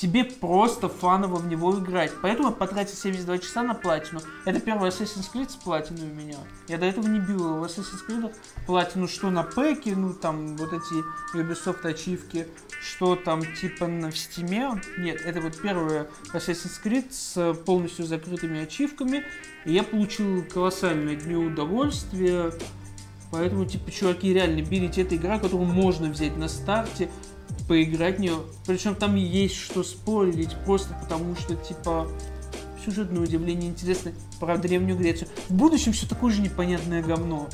Тебе просто фаново в него играть. Поэтому я потратил 72 часа на платину. Это первый Assassin's Creed с платиной у меня. Я до этого не бил в Assassin's Creed платину, что на пэке, ну там вот эти Ubisoft ачивки, что там типа на в стиме. Нет, это вот первый Assassin's Creed с полностью закрытыми ачивками. И я получил колоссальное дню удовольствия. Поэтому, типа, чуваки, реально берите эту игра, которую можно взять на старте, поиграть в нее. Причем там есть что спорить, просто потому что, типа, сюжетное удивление интересно про Древнюю Грецию. В будущем все такое же непонятное говно.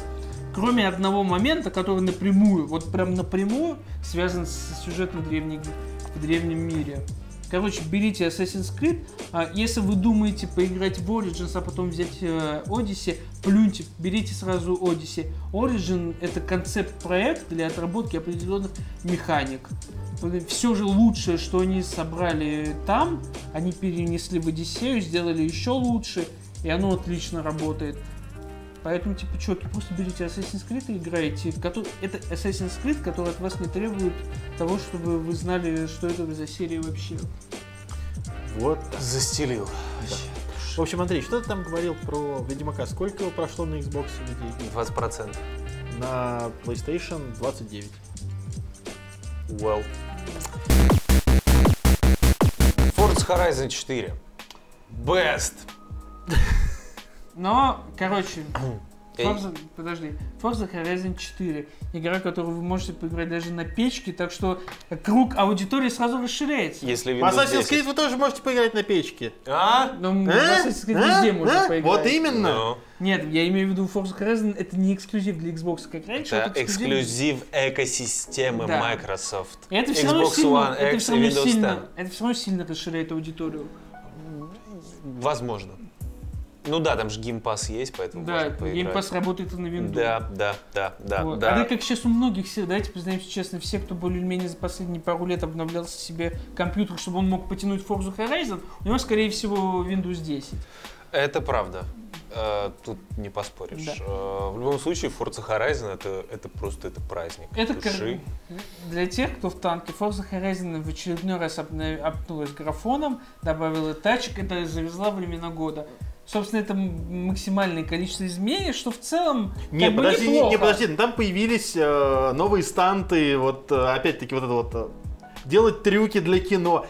Кроме одного момента, который напрямую, вот прям напрямую связан с сюжетом древней, в древнем мире. Короче, берите Assassin's Creed. а если вы думаете поиграть в Origins, а потом взять э, Odyssey, плюньте, берите сразу Odyssey. Origin это концепт-проект для отработки определенных механик. Все же лучшее, что они собрали там, они перенесли в Одиссею, сделали еще лучше, и оно отлично работает. Поэтому, типа, чуваки, просто берите Assassin's Creed и играйте. Котор- Это Assassin's Creed, который от вас не требует того, чтобы вы знали, что это за серия вообще. Вот. Застелил. В общем, Андрей, что ты там говорил про Ведьмака? Сколько его прошло на Xbox людей? 20%. На PlayStation 29. Well. Forza Horizon 4. Best. Но, короче. Forza, подожди, Forza Horizon 4. Игра, которую вы можете поиграть даже на печке, так что круг аудитории сразу расширяется. Если Windows Assassin's 10. Creed вы тоже можете поиграть на печке. А? В А? Assassin's Creed А? везде можно А? поиграть. Вот именно. Ну, Нет, я имею в виду Forza Horizon, это не эксклюзив для Xbox, как раньше. это вот эксклюзив экосистемы Да. Microsoft. И это все равно Xbox сильно, One это X все и равно Windows сильно, 10. это все равно сильно расширяет аудиторию. Возможно. Ну да, там же Pass есть, поэтому Да, можно поиграть. Pass работает и на Windows. Да, да, да, да, Вот. да. А как сейчас у многих, все, давайте признаемся честно, все, кто более-менее за последние пару лет обновлял себе компьютер, чтобы он мог потянуть Forza Horizon, у него, скорее всего, Windows 10. Это правда. Э, Тут не поспоришь. Да. Э, В любом случае, Forza Horizon это, это просто это праздник Это души. Для тех, кто в танке, Forza Horizon в очередной раз обнулась графоном, добавила тачек, это завезла времена года. Собственно, это максимальное количество изменений, что в целом Не, как бы подожди, не, неплохо. не, подожди, ну там появились э, новые станты, вот э, опять-таки вот это вот э, делать трюки для кино.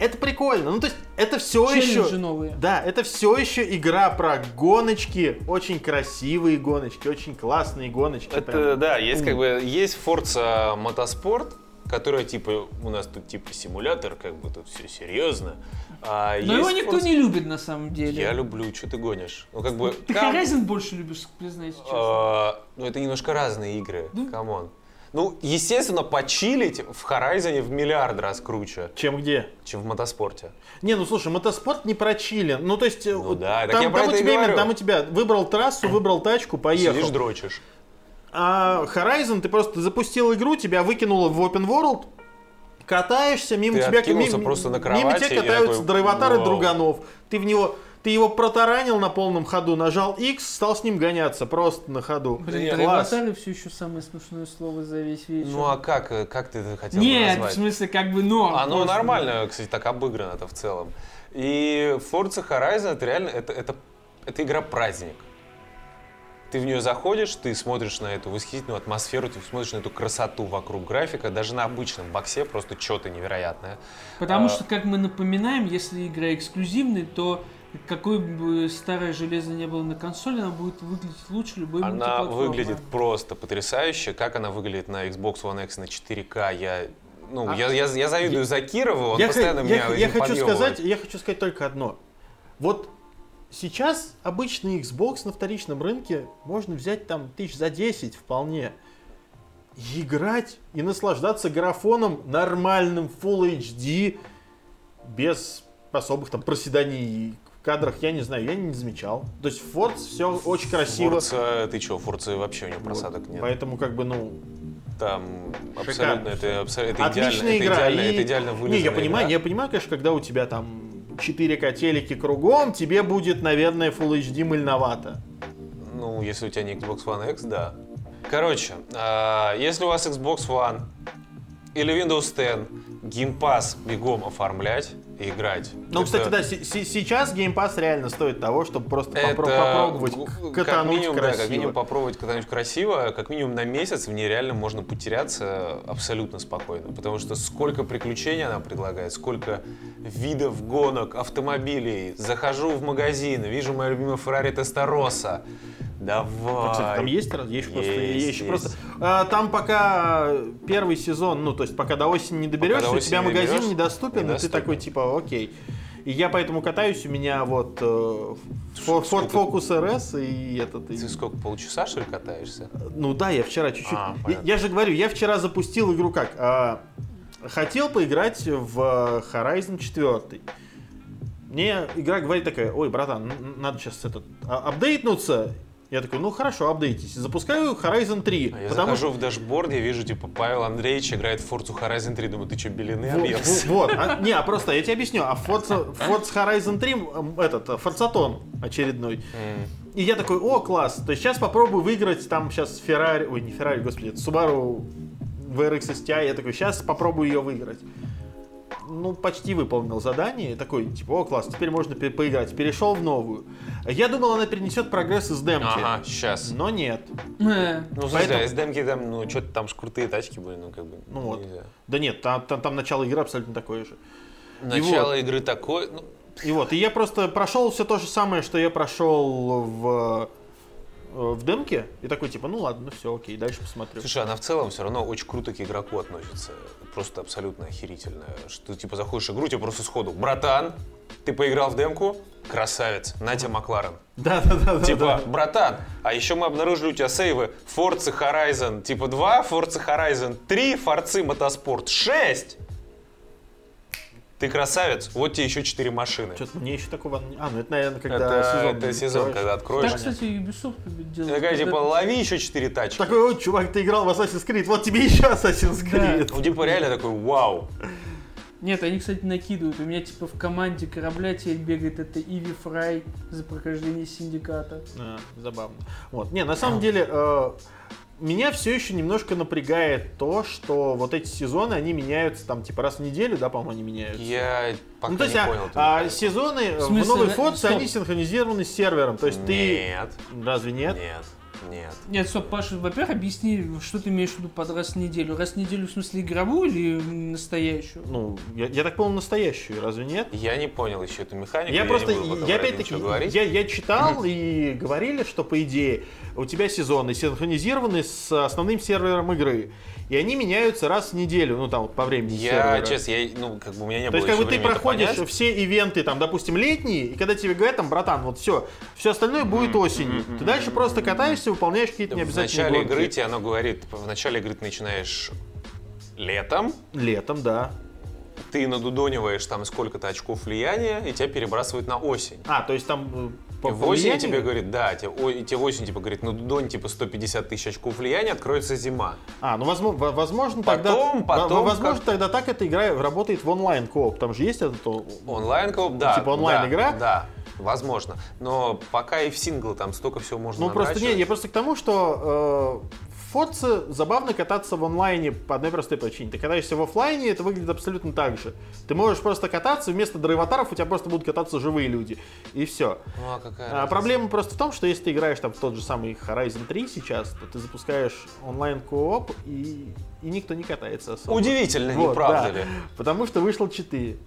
Это прикольно. Ну, то есть, это все Челленджи еще. новые. Да, это все еще игра про гоночки, очень красивые гоночки, очень классные гоночки. Это, прям. да, есть как бы, есть Forza Motorsport, которая типа, у нас тут типа симулятор, как бы тут все серьезно. А Но его никто Forza- не любит на самом деле. Я люблю, что ты гонишь? Ну как бы, Ты кам- Horizon больше любишь, признайся честно. А, ну это немножко разные игры, Ну. come on. Ну, естественно, почилить в Horizon в миллиард раз круче, Чем где? чем в мотоспорте. Не, ну слушай, мотоспорт не про чили. Ну, то есть, э, Ну да, так там, я там у тебя именно, там у тебя выбрал трассу, выбрал тачку, поехал. Сидишь, дрочишь. А Horizon ты просто запустил игру, тебя выкинуло в open world, катаешься, мимо Ты тебя мимо, просто на мимо кровати тебя и катаются такой, драйватары «Вау». друганов. Ты в него ты его протаранил на полном ходу, нажал X, стал с ним гоняться просто на ходу. Блин, драйватары все еще самое смешное слово за весь вечер. Ну а как, э, как ты это хотел Нет, в назвать? смысле, как бы норм. Оно просто. нормально, кстати, так обыграно-то в целом. И Forza Horizon это реально, это, это, это игра-праздник. Ты в нее заходишь, ты смотришь на эту восхитительную атмосферу, ты смотришь на эту красоту вокруг графика, даже на обычном боксе просто что-то невероятное. Потому А- что, как мы напоминаем, если игра эксклюзивная, то какой бы старое железо не было на консоли, она будет выглядеть лучше любой Она выглядит просто потрясающе. Как она выглядит на Xbox One X на 4К, я... Ну, А- я, я, я завидую Закирову, он я, постоянно х- меня я, я хочу сказать, я хочу сказать только одно. Вот сейчас обычный Xbox на вторичном рынке можно взять там тысяч за 10 вполне. Играть и наслаждаться графоном нормальным Full HD без особых там проседаний в кадрах, я не знаю, я не замечал. То есть Forza все очень красиво. Форца, ты чё, Форца вообще у него просадок Вот. нет. Поэтому как бы, ну, Там Шикарно. абсолютно, это, абсо- это отличная идеально, это игра. идеально, И- это идеально Не, я понимаю, игра. я понимаю, конечно, когда у тебя там 4 телеки кругом, тебе будет, наверное, Full HD мыльновато. Ну, если у тебя не Xbox One X, да. Короче, а, если у вас Xbox One или Windows 10, Game бегом оформлять играть. Ну, Это- кстати, да, се- се- сейчас Game Pass реально стоит того, чтобы просто Это попро- попробовать гу- к- как катануть минимум, да, красиво. как минимум попробовать катануть красиво, как минимум на месяц в ней реально можно потеряться абсолютно спокойно, потому что сколько приключений она предлагает, сколько видов гонок, автомобилей. Захожу в магазин, вижу мою любимую Ferrari Testarossa. Давай. Кстати, там есть есть, просто, Есть, есть есть. просто. А, там пока первый сезон, ну то есть пока до осени не доберешься, до у тебя не магазин доберешься, недоступен, и ты недоступен. такой типа, окей. И я поэтому катаюсь, у меня вот э, Ford Focus RS и этот. и- Ты сколько, полчаса, что ли, катаешься? Ну да, я вчера чуть-чуть. А, я, я же говорю, я вчера запустил игру как? А, хотел поиграть в Horizon 4. Мне игра говорит такая, ой, братан, надо сейчас этот а- апдейтнуться. Я такой, ну хорошо, апдейтись. Запускаю Horizon 3. А я потому захожу в дашборде, вижу, типа, Павел Андреевич играет в Forza Horizon 3. Думаю, ты что, белины Во- объелся? во- Вот, а, не, а просто я тебе объясню, а Forza, Forza Horizon 3, м, этот, э, Форцатон очередной. М. И я такой, о, класс, то есть сейчас попробую выиграть там сейчас Ferrari, ой, не Ferrari, господи, это Subaru VRX STI, я такой, сейчас попробую ее выиграть. Ну, почти выполнил задание, и такой, типа, о, класс, теперь можно пе- поиграть. Перешел в новую. Я думал, она перенесет прогресс из демки, Ага, сейчас. но нет. Э, Ну, слушай, Поэтому- а из демки там, ну, что-то там ж крутые тачки были, ну, как бы, Ну вот. нельзя. Да нет, там, там, там начало игры абсолютно такое же. И Начало вот. игры такое, ну, И вот, и я просто прошел все то же самое, что я прошел в, в демке, и такой, типа, ну ладно, ну все, окей, дальше посмотрю. слушай, она в целом все равно очень круто к игроку относится. Просто абсолютно охерительно. Что ты, типа, заходишь в игру, тебе просто сходу, братан, ты поиграл в демку? Красавец, на тебе Макларен. Да, да, да, да. Типа, да. братан, а еще мы обнаружили у тебя сейвы Forza Horizon типа 2, Forza Horizon 3, Forza Motorsport 6. Ты красавец, вот тебе еще 4 машины. Что-то мне еще такого... А, ну это, наверное, когда это сезон. это сезон, откроешь. когда откроешь. Так, кстати, Ubisoft делать. Такая, когда- типа, лови еще 4 тачки. Такой, ой, чувак, ты играл в Assassin's Creed, вот тебе еще Assassin's Creed. Ну, типа, реально такой, вау. Нет, они, кстати, накидывают. У меня, типа, в команде корабля теперь бегает это Иви Фрай за прохождение синдиката. А, забавно. Вот. Не, на самом деле, э, меня все еще немножко напрягает то, что вот эти сезоны, они меняются там, типа, раз в неделю, да, по-моему, они меняются. Я пока ну, то есть, не а, понял. а, сезоны в смысле, новой да, фотце, стоп. они синхронизированы с сервером. То есть ты... Нет, Разве нет? нет, нет. Нет, стоп, Паша, во-первых, объясни, что ты имеешь в виду под раз в неделю. Раз в неделю, в смысле, игровую или настоящую? Ну, я, я так понял, настоящую, разве нет? Я не понял еще эту механику. Я не просто, я опять-таки, я, я читал и говорили, что по идее у тебя сезоны синхронизированы с основным сервером игры. И они меняются раз в неделю, ну там вот по времени Я, сервера. честно, я, ну, как бы у меня не То было есть, как бы ты проходишь понять. все ивенты, там, допустим, летние, и когда тебе говорят, там, братан, вот все, все остальное будет осенью. Ты дальше просто катаешься, выполняешь какие-то В необязательные начале гонки. игры тебе оно говорит, в начале игры ты начинаешь летом, Летом, да. ты надудониваешь там сколько-то очков влияния, и тебя перебрасывают на осень. А, то есть там э, по И в осень влиянию- тебе говорит, да, тебе, о- тебе осень типа говорит, надудонь типа 150 тысяч очков влияния, откроется зима. А, ну возможно, возможно Потом- тогда, потом возможно как- тогда так эта игра работает в онлайн кооп. Там же есть этот Онлайн кооп, да. Типа онлайн-игра? Да, да, возможно. Но пока и в сингл там столько всего можно Ну просто не, я просто к тому, что э, в Forza забавно кататься в онлайне по одной простой причине. Ты катаешься в оффлайне, это выглядит абсолютно так же. Ты можешь просто кататься, вместо драйватаров у тебя просто будут кататься живые люди. И все. Ну а какая А, проблема просто в том, что если ты играешь там в тот же самый Horizon 3 сейчас, то ты запускаешь онлайн кооп и, и никто не катается особо. Удивительно, не Вот, правда да. ли? Потому что вышло 4.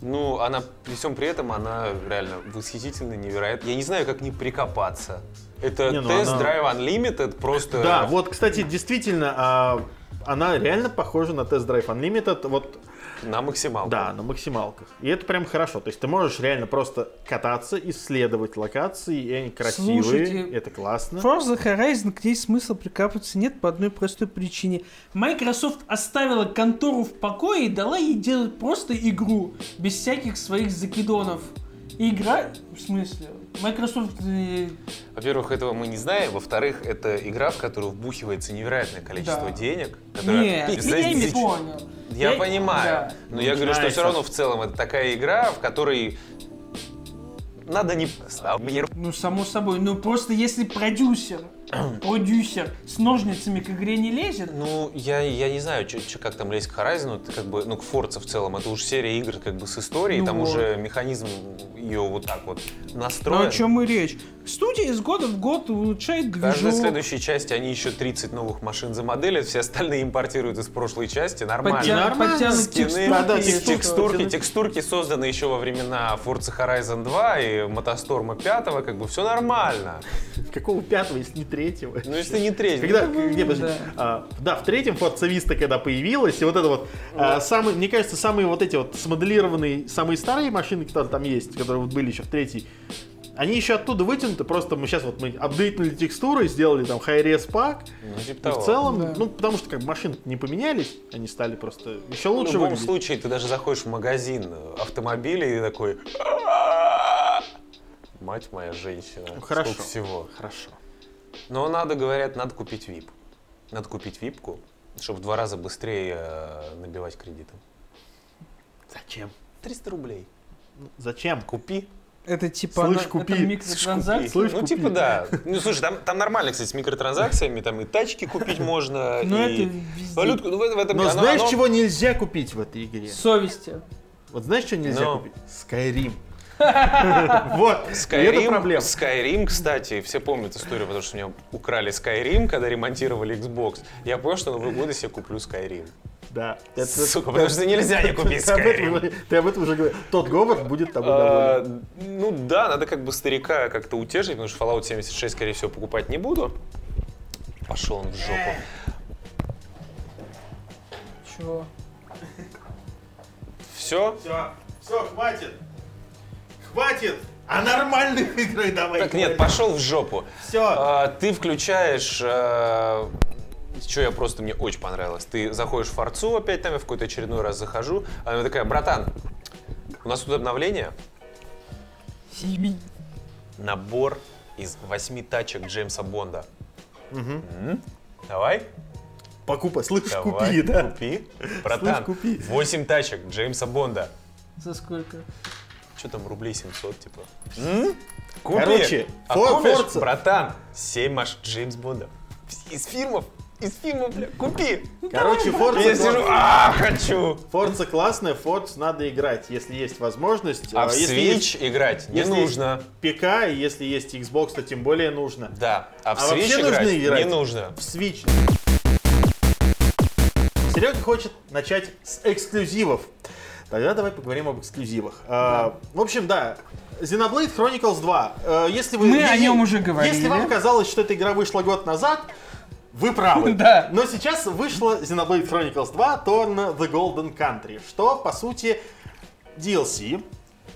Ну, она при всем при этом, она реально восхитительно, невероятно. Я не знаю, как не прикопаться. Это Не, ну тест она- Drive Unlimited просто... Да, вот, кстати, действительно, а, она реально похожа на Test Drive Unlimited. Вот На максималку. Да, на максималках. И это прям хорошо. То есть ты можешь реально просто кататься, исследовать локации, и они красивые, Слушайте, это классно. Forza Horizon, к ней смысла прикапываться нет по одной простой причине. Microsoft оставила контору в покое и дала ей делать просто игру, без всяких своих закидонов. И Игра, в смысле, Microsoft... э, Во-первых, этого мы не знаем. Во-вторых, это игра, в которую вбухивается невероятное количество Да. денег. которая Нет, я не понял. Я понимаю. да. Но я говорю, что все равно в целом это такая игра, в которой надо не... Ну, само собой. Ну, просто если продюсер, продюсер с ножницами к игре не лезет, Ну, я, я не знаю, чё, чё, как там лезть к Horizon, это как бы, ну, к Forza в целом, это уже серия игр как бы с историей, Ну там вот. уже механизм ее вот так вот ну, настроен. о чем и речь. Студия из года в год улучшает В каждой движок. следующей части они еще 30 новых машин замоделят, все остальные импортируют из прошлой части, нормально. Подтя- Нормально. подтянут Скины, текстурки, да, да, текстурки. Текстурки, текстурки созданы еще во времена Forza Horizon 2 и Мотосторма 5, как бы все нормально. Какого пятого, если не третьего? Ну, если не третий. Когда, ну, где, подожди, да. а, да, в третьем Forza Vista, когда появилась, и вот это вот, а, самые, мне кажется, самые вот эти вот смоделированные, самые старые машины, которые там есть, которые вот были еще в третьей, они еще оттуда вытянуты, просто мы сейчас вот мы апдейтнули текстуры, сделали там high-res pack, ну, типа в целом, Да. ну, потому что как бы машины не поменялись, они стали просто еще Ну, в лучше любом выглядеть. случае, ты даже заходишь в магазин автомобилей и такой... Мать моя женщина. Ну, хорошо. Сколько всего. Хорошо. Но надо, говорят, надо купить VIP. Надо купить випку, чтобы в два раза быстрее э, набивать кредитом. Зачем? 300 рублей. Зачем? Купи. Это типа Слышь, она- купи. это микротранзакции. Слышь, ну, купи. типа, да. Ну, слушай, там, там нормально, кстати, с микротранзакциями, там и тачки купить можно, Ну, и это валютку. Ну, в, в этом Но оно- знаешь, оно- чего нельзя купить в этой игре? Совести. Вот знаешь, что нельзя Ну. купить? Skyrim. Вот, Skyrim, проблема. Skyrim, кстати, все помнят историю, потому что у меня украли Skyrim, когда ремонтировали Xbox. Я понял, что на Новый год я себе куплю Skyrim. Да. Сука, потому что нельзя не купить Ты об этом Skyrim. уже- Ты об этом уже говорил. Тот Говард будет тобой доволен. А, ну да, надо как бы старика как-то утешить, потому что Fallout 76, скорее всего, покупать не буду. Пошел он в жопу. Чего? Все? Все, все, хватит. Хватит. А нормальных играх давай. Так нет, пошел в жопу. Все. А, ты включаешь... что я просто, мне очень понравилось. Ты заходишь в Форцу опять там, я в какой-то очередной раз захожу. Она такая, братан, у нас тут обновление. Набор из восьми тачек Джеймса Бонда. М? Давай, Покупай. Слышь, давай, купи, да. купи. Братан, купи. 8 тачек Джеймса Бонда. За сколько? Что там, рублей 700, типа? М? Купи. Короче, а Фор- Форца. братан, 7 маш Джеймс Бонда. Из фильмов, из фильмов, бля, купи. Короче, Forza, Я сижу, а, хочу. Forza классная, Forza надо играть, если есть возможность. А в если Switch играть не нужно. ПК, и если есть Xbox, то тем более нужно. Да, а в А Switch вообще нужно играть не нужно. В Switch. Серега хочет начать с эксклюзивов. Тогда давай поговорим об эксклюзивах. А, в общем, да, Xenoblade Chronicles 2. Э, если вы, Мы о нем уже говорили. Если вам казалось, что эта игра вышла год назад, вы правы. Да. Но сейчас вышла Xenoblade Chronicles 2 Torn the Golden Country, что, по сути, DLC,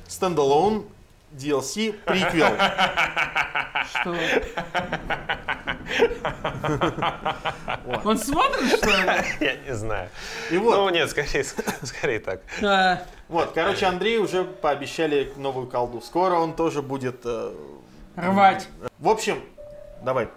standalone DLC, приквел. Что? Он смотрит, что ли? Я не знаю. И вот, Ну нет, скорее, скорее так. А, вот, короче, Андрей уже пообещали новую колду. Скоро он тоже будет... э, Рвать. В общем, давай.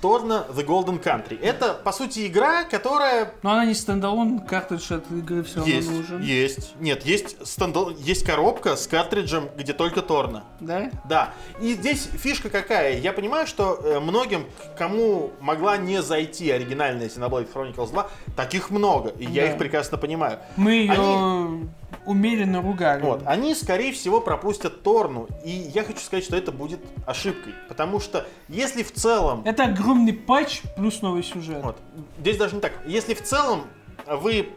Торна The Golden Country. Это, по сути, игра, которая Но она не standalone, картридж от игры все равно есть, нужен. есть. Нет, есть, standal... есть коробка с картриджем, где только Торна. Да? Да. И здесь фишка какая? Я понимаю, что э, многим, кому могла не зайти оригинальная Xenoblade Chronicles 2, таких много. И я Да. их прекрасно понимаю. Мы ее Они- умеренно ругали. Вот, они, скорее всего, пропустят Торну. И я хочу сказать, что это будет ошибкой. Потому что если в целом... Это огромный патч плюс новый сюжет. Вот, здесь даже не так. Если в целом вы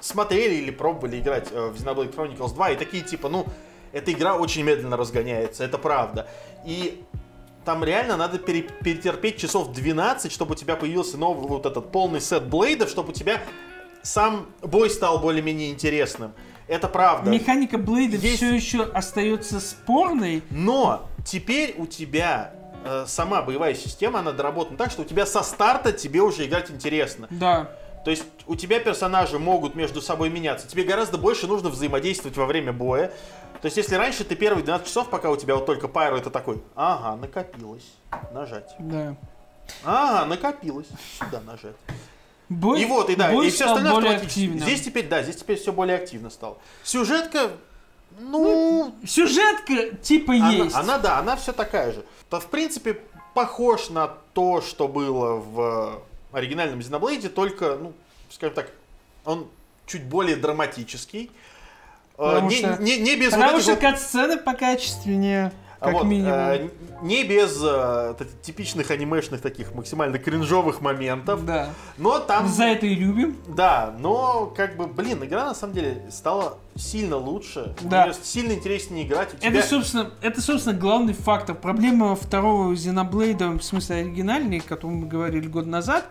смотрели или пробовали играть э, в Xenoblade Chronicles 2 и такие типа, ну, эта игра очень медленно разгоняется, это правда. И там реально надо пере- перетерпеть часов 12, чтобы у тебя появился новый вот этот полный сет блейдов, чтобы у тебя сам бой стал более-менее интересным. Это правда. Механика Блейда Есть- все еще остается спорной. Но теперь у тебя э, сама боевая система, она доработана так, что у тебя со старта тебе уже играть интересно. Да. То есть у тебя персонажи могут между собой меняться. Тебе гораздо больше нужно взаимодействовать во время боя. То есть если раньше ты первые 12 часов, пока у тебя вот только пайро, это такой, ага, накопилось, нажать. Да. Ага, накопилось, сюда нажать. Бой, И вот, и да, бой и все стал остальное более активным. Здесь теперь, да, здесь теперь все более активно стало. Сюжетка, ну, Сюжетка типа она, есть. она, да, она все такая же. То, в принципе, похож на то, что было в оригинальном Xenoblade, только, ну, скажем так, он чуть более драматический. Э, Потому не, что- не, не без Потому вот что вот- катсцены покачественнее, как вот, минимум. э, не без э, типичных анимешных таких максимально кринжовых моментов. Да. Но там... За это и любим. Да, но как бы, блин, игра на самом деле стала сильно лучше. Да. Сильно интереснее играть. У тебя... Это, собственно, это, собственно, главный фактор. Проблема второго Xenoblade, в смысле оригинальный, о котором мы говорили год назад,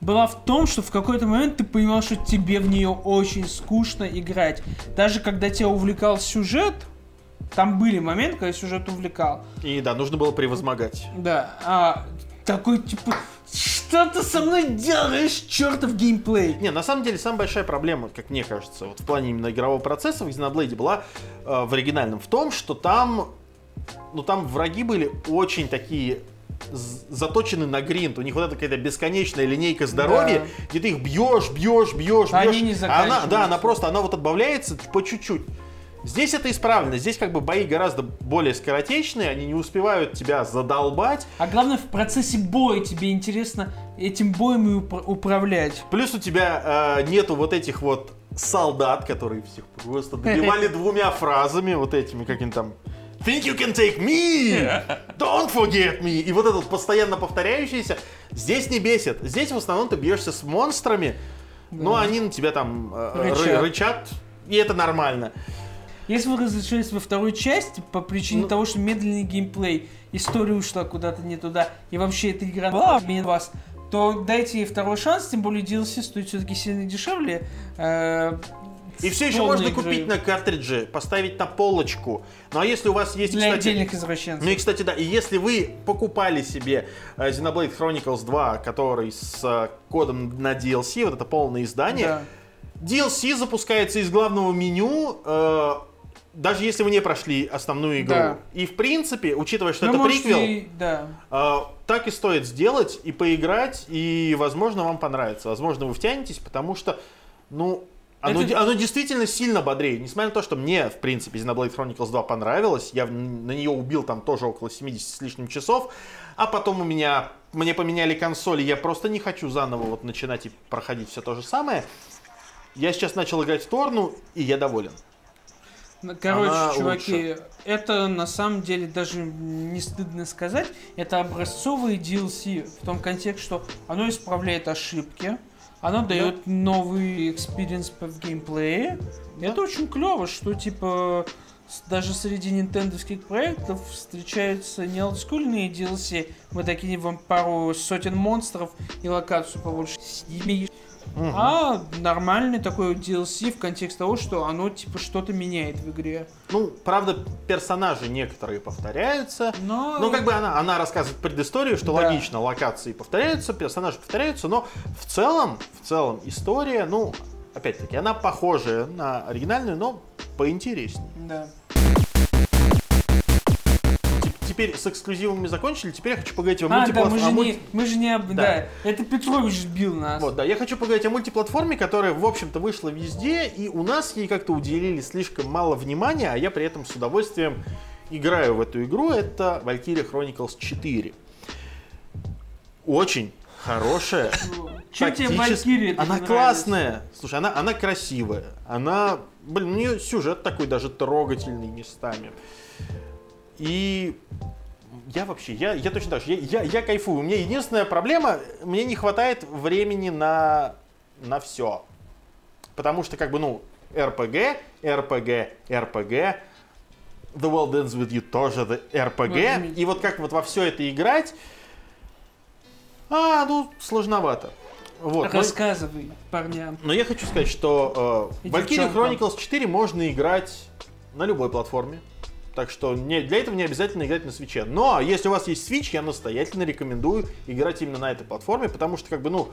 была в том, что в какой-то момент ты понимал, что тебе в нее очень скучно играть. Даже когда тебя увлекал сюжет, там были моменты, когда сюжет увлекал. И да, нужно было превозмогать. Да, а такой типа, что ты со мной делаешь, чертов геймплей? Не, на самом деле, самая большая проблема, как мне кажется, вот в плане именно игрового процесса в Xenoblade была э, в оригинальном в том, что там, ну там враги были очень такие заточены на гринд. У них вот эта какая-то бесконечная линейка здоровья, Да. где ты их бьешь, бьешь, бьешь, Они бьешь. не А она, да, она просто, она вот отбавляется по чуть-чуть. Здесь это исправлено. Здесь как бы бои гораздо более скоротечные, они не успевают тебя задолбать. А главное, в процессе боя тебе интересно этим боем и упра- управлять. Плюс у тебя э, нету вот этих вот солдат, которые всех просто добивали двумя фразами, вот этими, каким там Think you can take me! Don't forget me! И вот этот постоянно повторяющийся, здесь не бесит. Здесь в основном ты бьешься с монстрами, но они на тебя там э, ры- Рычат. рычат, и это нормально. Если вы разрешились во второй части по причине Ну- того, что медленный геймплей, история ушла куда-то не туда, и вообще эта игра была вас, то дайте ей второй шанс, тем более DLC стоит все-таки сильно дешевле. э, И все еще можно игры. купить на картридже, поставить на полочку. Ну а если у вас есть, Для кстати, отдельных извращенцев. Ну и, кстати, да, и если вы покупали себе э, Xenoblade Chronicles 2, который с э, кодом на DLC, вот это полное издание, Да. DLC запускается из главного меню, э, даже если вы не прошли основную игру. Да. И, в принципе, учитывая, что Вы это можете приквел, и- Да. э, так и стоит сделать и поиграть, и, возможно, вам понравится. Возможно, вы втянетесь, потому что, ну, оно, Это- оно действительно сильно бодрее. Несмотря на то, что мне, в принципе, Xenoblade Chronicles 2 понравилось, я на нее убил там тоже около 70 с лишним часов, а потом у меня, мне поменяли консоли, я просто не хочу заново вот начинать и проходить все то же самое. Я сейчас начал играть в Торну, и я доволен. Ну, Короче, Она чуваки, это на самом деле даже не стыдно сказать, это образцовые DLC в том контексте, что оно исправляет ошибки, оно дает новый experience в геймплее. И Это очень клево, что типа даже среди нинтендовских проектов встречаются не олдскульные DLC, мы такие вам пару сотен монстров и локацию побольше. Снимешь, Мгм. а нормальный такой DLC в контексте того, что оно типа что-то меняет в игре. Ну, правда, персонажи некоторые повторяются. Но... Ну, как бы она, она рассказывает предысторию, что Да. логично, локации повторяются, персонажи повторяются, но в целом, в целом история, ну, опять-таки, она похожая на оригинальную, но поинтереснее. Да. Теп- Теперь с эксклюзивами закончили, теперь я хочу поговорить о А, да, мы же не, мы же не, об- Да. да. это Петрович сбил нас. Вот, да, я хочу поговорить о мультиплатформе, которая, в общем-то, вышла везде, и у нас ей как-то уделили слишком мало внимания, а я при этом с удовольствием играю в эту игру. Это Valkyria Chronicles 4. Очень хорошая, Чем тебе Валькирия Она нравится? классная. Слушай, она, она красивая. Она, блин, у нее сюжет такой даже трогательный местами. И я вообще, я, я точно так же, я, я, я кайфую. У меня единственная проблема, мне не хватает времени на, на все. Потому что, как бы, ну, RPG, RPG, RPG, The World Ends With You тоже. Возьми. И вот как вот во все это играть, а, ну, сложновато. Вот, но- Рассказывай парням. Но я хочу сказать, что э, девчонкам. Chronicles 4 можно играть на любой платформе. Так что не, для этого не обязательно играть на свече. Но если у вас есть Switch, я настоятельно рекомендую играть именно на этой платформе, потому что, как бы, ну,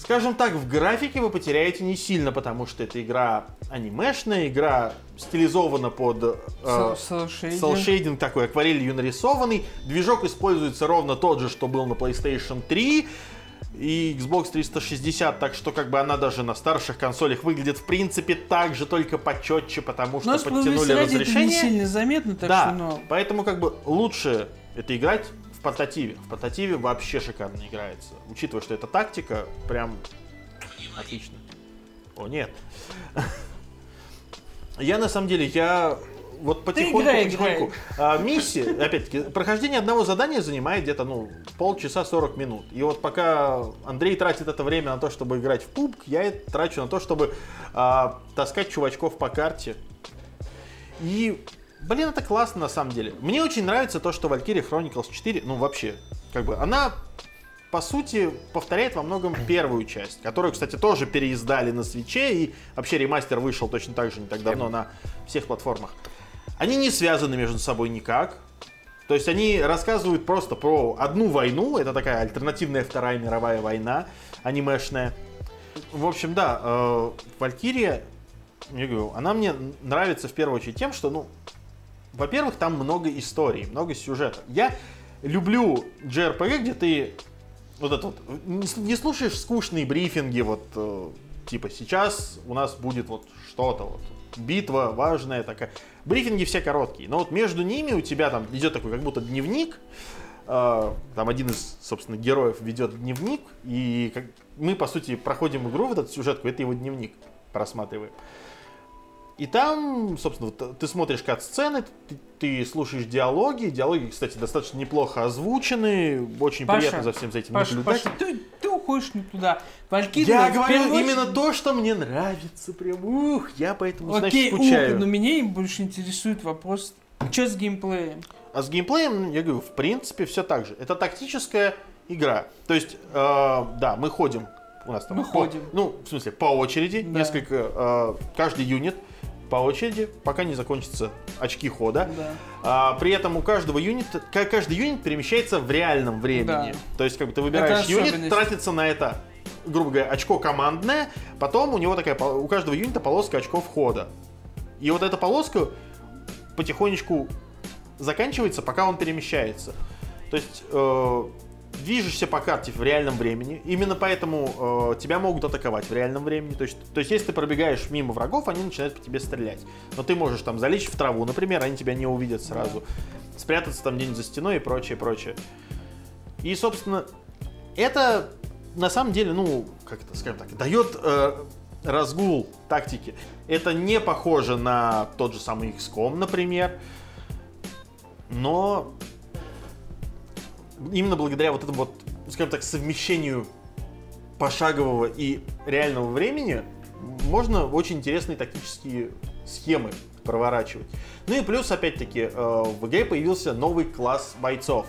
скажем так, в графике вы потеряете не сильно, потому что это игра анимешная, игра стилизована под э. Селшейдинг такой, акварелью нарисованный. Движок используется ровно тот же, что был на PlayStation 3 и Xbox 360, так что как бы она даже на старших консолях выглядит в принципе так же, только почетче, потому что Но подтянули справедливости ради это не разрешение. сильно заметно, так да, что, ну, поэтому как бы лучше это играть в портативе. В портативе вообще шикарно играется. Учитывая, что это тактика, прям отлично. О, нет. Я на самом деле, я вот потихоньку, играй, потихоньку. А, миссия, опять-таки, прохождение одного задания занимает где-то, ну, полчаса 40 минут. И вот пока Андрей тратит это время на то, чтобы играть в пубг, я это трачу на то, чтобы а, таскать чувачков по карте. И, блин, это классно на самом деле. Мне очень нравится то, что Valkyrie Chronicles 4, ну, вообще, как бы, она по сути, повторяет во многом первую часть, которую, кстати, тоже переиздали на свече, и вообще ремастер вышел точно так же не так давно на всех платформах. Они не связаны между собой никак. То есть они рассказывают просто про одну войну, это такая альтернативная Вторая мировая война, анимешная. В общем, да, э, Валькирия, я говорю, она мне нравится в первую очередь тем, что, ну, во-первых, там много историй, много сюжета. Я люблю JRPG, где ты вот это вот, не с- не слушаешь скучные брифинги, вот, э, типа, сейчас у нас будет вот что-то, вот, битва важная такая. Брифинги все короткие, но вот между ними у тебя там идет такой как будто дневник, э, там один из, собственно, героев ведет дневник, и мы, по сути, проходим игру в этот сюжетку, это его дневник, просматриваем. И там, собственно, ты смотришь кат-сцены, ты, ты слушаешь диалоги. Диалоги, кстати, достаточно неплохо озвучены. Очень Паша, приятно за всем за этим Паша, наблюдать. Паша, ты уходишь не туда. Валькирия Я говорю первую именно очередь- то, что мне нравится. Прям, ух, я поэтому, Окей, значит, скучаю. ух, но меня больше интересует вопрос, что с геймплеем? А с геймплеем, я говорю, в принципе, все так же. Это тактическая игра. То есть, э, да, мы ходим. У нас там Мы по- ходим. Ну, в смысле, по очереди. Да. Несколько. э, каждый юнит по очереди, пока не закончатся очки хода. Да. А, при этом у каждого юнита, ка- каждый юнит перемещается в реальном времени. Да. То есть, как бы ты выбираешь юнит, тратится на это, грубо говоря, очко командное, потом у него такая, у каждого юнита полоска очков хода. И вот эта полоска потихонечку заканчивается, пока он перемещается. То есть э, движешься по карте в реальном времени. Именно поэтому э, тебя могут атаковать в реальном времени. То есть, то есть, если ты пробегаешь мимо врагов, они начинают по тебе стрелять. Но ты можешь там залечь в траву, например, они тебя не увидят сразу. Спрятаться там где-нибудь за стеной и прочее, прочее. И, собственно, это на самом деле, ну, как это, скажем так, дает э, разгул тактики. Это не похоже на тот же самый XCOM, например. Но именно благодаря вот этому вот, скажем так, совмещению пошагового и реального времени можно очень интересные тактические схемы проворачивать. Ну и плюс, опять-таки, э, в игре появился новый класс бойцов.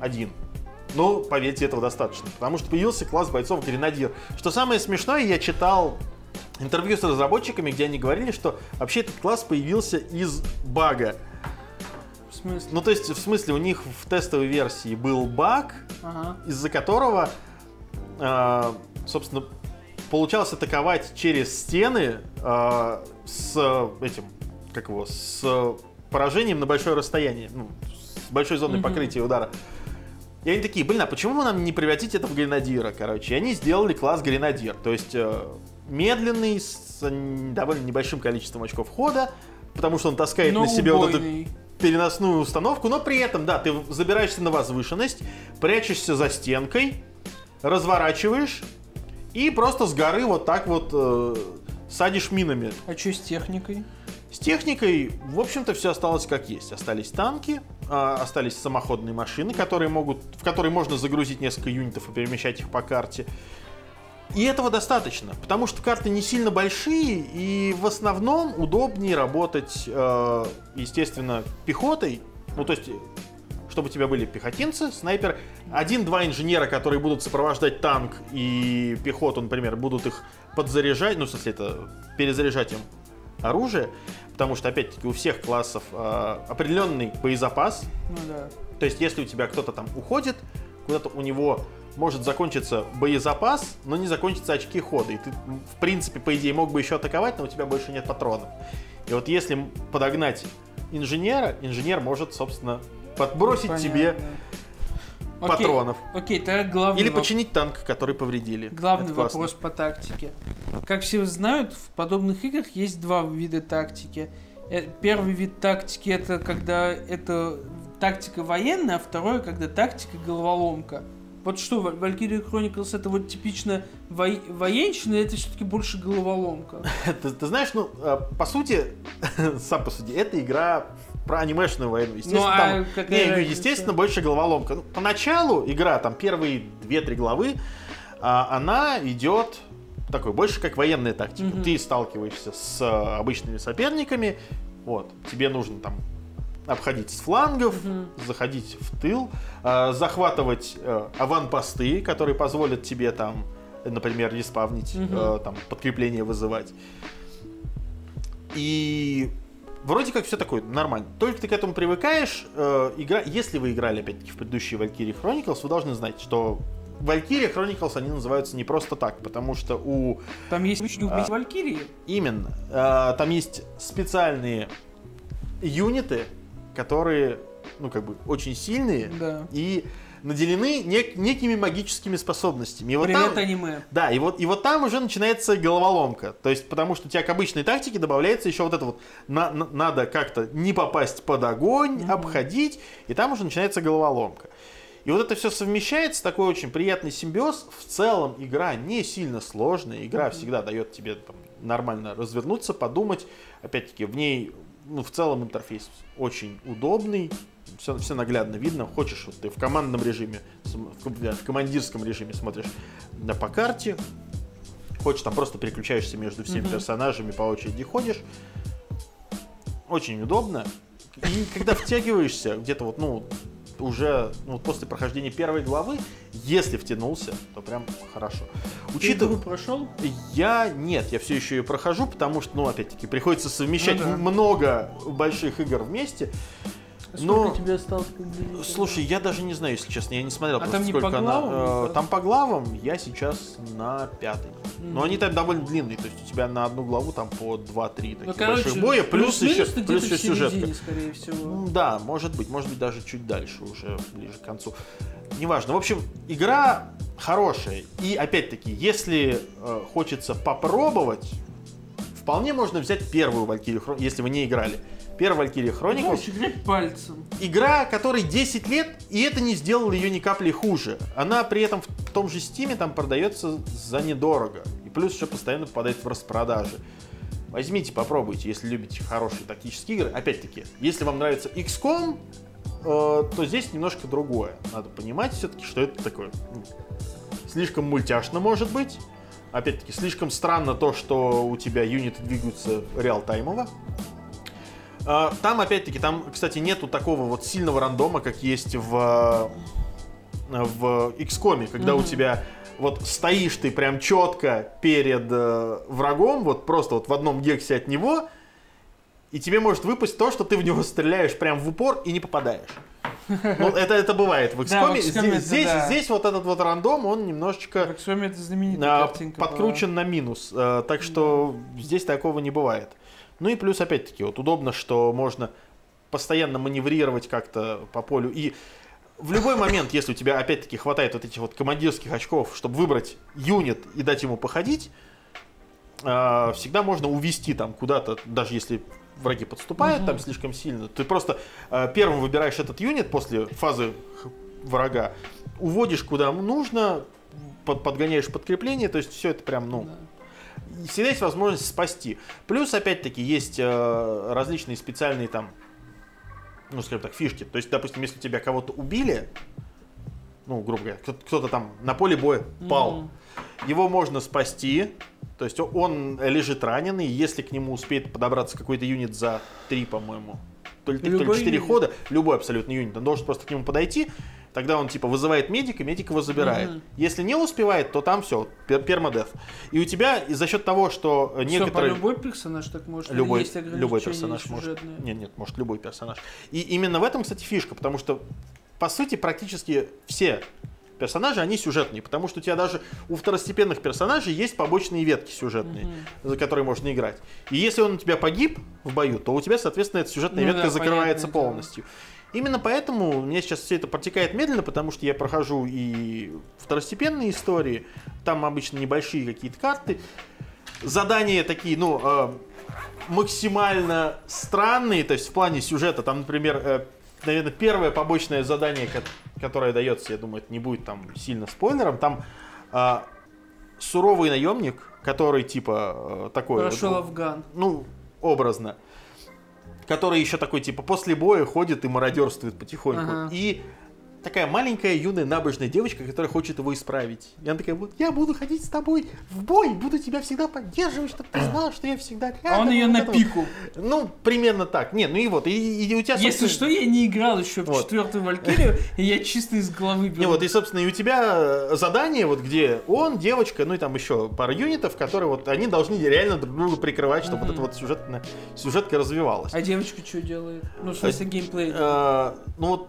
Один. Но, поверьте, этого достаточно. Потому что появился класс бойцов гренадир. Что самое смешное, я читал интервью с разработчиками, где они говорили, что вообще этот класс появился из бага. В смысле? Ну, то есть, в смысле, у них в тестовой версии был баг, Ага. из-за которого, э, собственно, получалось атаковать через стены э, с этим, как его, с поражением на большое расстояние, ну, с большой зоной Мгм. покрытия удара. И они такие, блин, а почему бы нам не превратить это в гренадира, короче? И они сделали класс гренадир, то есть э, медленный, с довольно небольшим количеством очков хода, потому что он таскает Но на себе вот эту убойный. Переносную установку, но при этом, да, ты забираешься на возвышенность, прячешься за стенкой, разворачиваешь и просто с горы вот так вот э, садишь минами. А что с техникой? С техникой, в общем-то, все осталось как есть. Остались танки, а, остались самоходные машины, которые могут, в которые можно загрузить несколько юнитов и перемещать их по карте. И этого достаточно, потому что карты не сильно большие, и в основном удобнее работать, э, естественно, пехотой. Ну, то есть, чтобы у тебя были пехотинцы, снайпер, один-два инженера, которые будут сопровождать танк и пехоту, например, будут их подзаряжать, ну, в смысле, это перезаряжать им оружие, потому что, опять-таки, у всех классов э, определенный боезапас, Ну да. то есть, если у тебя кто-то там уходит, куда-то у него может закончиться боезапас, но не закончатся очки хода. И ты, в принципе, по идее, мог бы еще атаковать, но у тебя больше нет патронов. И вот если подогнать инженера, инженер может, собственно, подбросить Понятно. тебе Окей, патронов. Окей, тогда главный Или вопрос. починить танк, который повредили. Главный Это классно. вопрос по тактике. Как все знают, в подобных играх есть два вида тактики. Э, Первый вид тактики это когда это тактика военная, а второе когда тактика головоломка. Вот что, Valkyrie Chronicles это вот типично вой- военщина, или это все-таки больше головоломка. Ты, ты знаешь, ну, э, по сути, сам по сути, это игра про анимешную войну. Естественно, Ну, а там- какая не, ну, разница? естественно, больше головоломка. Ну, поначалу игра, там, первые 2-3 главы, а, она идет такой, больше как военная тактика. Мгм. Ты сталкиваешься с э, обычными соперниками, вот, тебе нужно там обходить с флангов, Мгм. заходить в тыл, э, захватывать э, аванпосты, которые позволят тебе там, например, респавнить, Мгм. э, там, подкрепление вызывать. И вроде как все такое нормально. Только ты к этому привыкаешь. э, игра, если вы играли, опять-таки, в предыдущие Valkyrie Chronicles, вы должны знать, что Valkyrie Chronicles, они называются не просто так, потому что у... Там есть мечник А. Валькирии. Именно. э, там есть специальные юниты, которые, ну, как бы, очень сильные Да. и наделены нек- некими магическими способностями. И вот Привет, там- аниме. да, и вот, и вот там уже начинается головоломка. То есть, потому что у тебя к обычной тактике добавляется еще вот это вот, на- на- надо как-то не попасть под огонь, обходить, и там уже начинается головоломка. И вот это все совмещается, такой очень приятный симбиоз. В целом игра не сильно сложная, игра всегда дает тебе там, нормально развернуться, подумать. Опять-таки, в ней, ну, в целом интерфейс очень удобный, все, все наглядно видно. Хочешь, вот ты в командном режиме, в, ком- в командирском режиме смотришь да, по карте, хочешь, там просто переключаешься между всеми Мгм. персонажами, по очереди ходишь. Очень удобно. И когда втягиваешься, где-то вот, ну, уже ну, после прохождения первой главы, если втянулся, то прям хорошо. Ты Учитывая, игру прошел? я нет, я все еще ее прохожу, потому что, ну, опять-таки, приходится совмещать Ну да. много больших игр вместе. Сколько Но- тебе осталось? Слушай, я даже не знаю, если честно, я не смотрел, А просто там не сколько по она- главам, э, да? Там по главам я сейчас на пятой. Но Мгм. они там довольно длинные, то есть у тебя на одну главу там по 2-3 таких Ну, короче, больших боя, плюс еще, плюс-минус ты плюс еще сюжетка. скорее всего. Да, может быть, может быть даже чуть дальше, уже ближе к концу. Неважно. В общем, игра хорошая. И опять-таки, если э, хочется попробовать, вполне можно взять первую Chron- если вы не играли. Первая Valkyrie Chronicles. Пальцем. Игра, которой 10 лет, и это не сделало ее ни капли хуже. Она при этом в том же Стиме там продается за недорого. И плюс еще постоянно попадает в распродажи. Возьмите, попробуйте, если любите хорошие тактические игры. Опять-таки, если вам нравится XCOM, э, то здесь немножко другое. Надо понимать все-таки, что это такое. ну, Слишком мультяшно может быть. Опять-таки, слишком странно то, что у тебя юниты двигаются реал-таймово. А, Там, опять-таки, там, кстати, нету такого вот сильного рандома, как есть в, э, в XCOM, когда у Мгм. тебя вот стоишь ты прям четко перед э, врагом, вот просто вот в одном гексе от него, и тебе может выпасть то, что ты в него стреляешь прям в упор и не попадаешь. Ну, это, это бывает в Да, в XCOM. XCOM здесь, это здесь, да. здесь вот этот вот рандом, он немножечко В Xcom это знаменитая а, подкручен на минус. э, Так что здесь такого не бывает. Ну и плюс, опять-таки, вот удобно, что можно постоянно маневрировать как-то по полю. И в любой момент, если у тебя, опять-таки, хватает вот этих вот командирских очков, чтобы выбрать юнит и дать ему походить, э, всегда можно увести там куда-то, даже если враги подступают Мгм. там слишком сильно. Ты просто э, первым выбираешь этот юнит после фазы врага, уводишь куда нужно, под- подгоняешь подкрепление, то есть все это прям, ну, Да. Всегда есть возможность спасти. Плюс, опять-таки, есть э, различные специальные там, ну, скажем так, фишки. То есть, допустим, если тебя кого-то убили, ну, грубо говоря, кто- кто-то там на поле боя пал, Мгм. его можно спасти. То есть он лежит раненый, если к нему успеет подобраться какой-то юнит за 3, по-моему, то ли 3, то ли Любой 4 юнит. хода, любой абсолютно юнит, он должен просто к нему подойти, тогда он типа вызывает медика, медик его забирает. Мгм. Если не успевает, то там все, пермадеф. И у тебя и за счет того, что э, по некоторые... любой персонаж так может? Любой, есть любой персонаж может. сюжетные? Нет, нет, может любой персонаж. И именно в этом, кстати, фишка, потому что, по сути, практически все персонажи, они сюжетные, потому что у тебя даже у второстепенных персонажей есть побочные ветки сюжетные, за которые можно играть. И если он у тебя погиб в бою, то у тебя, соответственно, эта сюжетная Ну ветка да, закрывается полностью. Именно поэтому у меня сейчас все это протекает медленно, потому что я прохожу и второстепенные истории, там обычно небольшие какие-то карты, задания такие, ну, э, максимально странные, то есть в плане сюжета, там, например, наверное, первое побочное задание, ко- которое дается, я думаю, это не будет там сильно спойлером, там э, суровый наемник, который типа э, такой, вот, Прошел Афган. ну, образно, который еще такой, типа, после боя ходит и мародерствует потихоньку. Ага. И такая маленькая, юная, набожная девочка, которая хочет его исправить. И она такая, вот, я буду ходить с тобой в бой, буду тебя всегда поддерживать, чтобы ты знал, что я всегда рядом. А он ее на пику. Ну, примерно так. Не, ну и вот, и, и у тебя, Если собственно- что, я не играл еще в Вот. четвертую Валькирию, и я чисто из головы беру. Не, вот, и, собственно, и у тебя э, задание, вот где он, девочка, ну и там еще пара юнитов, которые вот, они должны реально друг друга прикрывать, чтобы вот эта вот сюжетная, сюжетка развивалась. А девочка что делает? Ну, в смысле, геймплей. Э, ну вот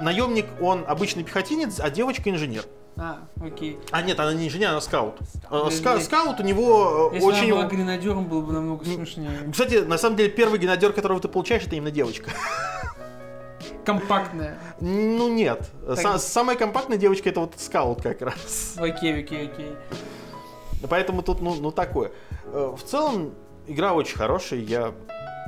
наемник, он обычный пехотинец, а девочка инженер. А, окей. А нет, она не инженер, она скаут. Э, Если- ска- скаут у него э, Если очень... она была гренадером, было бы намного смешнее. Кстати, на самом деле, первый генадер, которого ты получаешь, это именно девочка. Компактная. Ну нет. Так- Са- самая компактная девочка это вот скаут как раз. Окей, окей, окей. Поэтому тут, ну, ну такое. Э, В целом, игра очень хорошая. Я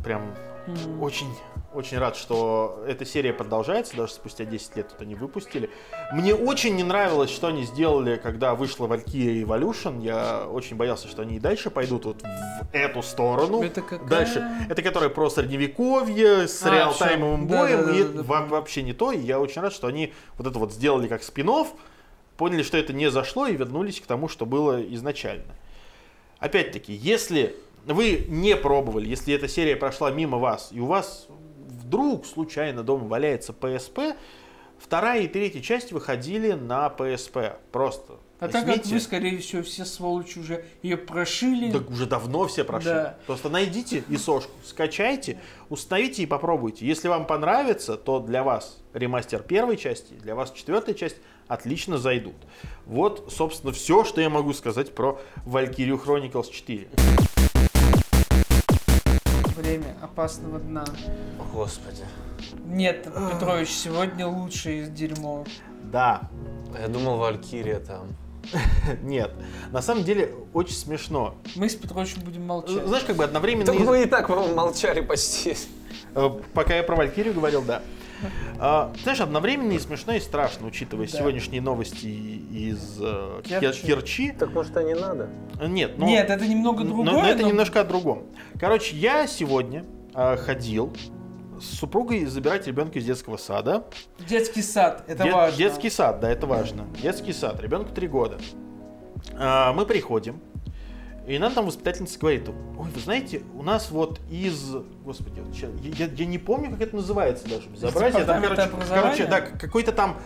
прям М. очень, очень рад, что эта серия продолжается, даже спустя 10 лет это они выпустили. Мне очень не нравилось, что они сделали, когда вышла Valkyria Evolution. Я очень боялся, что они и дальше пойдут вот в эту сторону. Это какая? Дальше. Это которая про средневековье с А, реалтаймовым всё. боем. и Да-да-да-да-да. во- вообще не то. И я очень рад, что они вот это вот сделали как спин поняли, что это не зашло и вернулись к тому, что было изначально. Опять-таки, если вы не пробовали, если эта серия прошла мимо вас, и у вас вдруг случайно дома валяется PSP, вторая и третья часть выходили на PSP. Просто. А так как возьмите. вы, скорее всего, все сволочи уже ее прошили. Да уже давно все прошли. Да. Просто найдите исошку, скачайте, установите и попробуйте. Если вам понравится, то для вас ремастер первой части, для вас четвертая часть отлично зайдут. Вот, собственно, все, что я могу сказать про Valkyrie Chronicles 4. Время опасного дна. Господи. Нет, Петрович, сегодня лучшее из дерьмо. Да, Я думал, Валькирия там. нет. На самом деле, очень смешно. Мы с Петровичем будем молчать. Знаешь, как бы одновременно... Так мы и так по-моему, молчали почти. Э, Пока я про Валькирию говорил, да. А, Знаешь, одновременно и смешно, и страшно, учитывая Да. сегодняшние новости из э, Керчи. Кер- Керчи. Так может, и не надо? Нет, ну... Нет, это немного Но- другое. но это но- немножко о другом. Короче, я сегодня э, ходил с супругой забирать ребенка из детского сада. Детский сад, это Дет- важно. Детский сад, да, это важно. Детский сад, ребенку три года. А, мы приходим, и нам там воспитательница говорит, ой, вы знаете, у нас вот из, господи, вот ща- я, я- не помню, как это называется даже, безобразие. Там, короче, короче, да, какой-то там,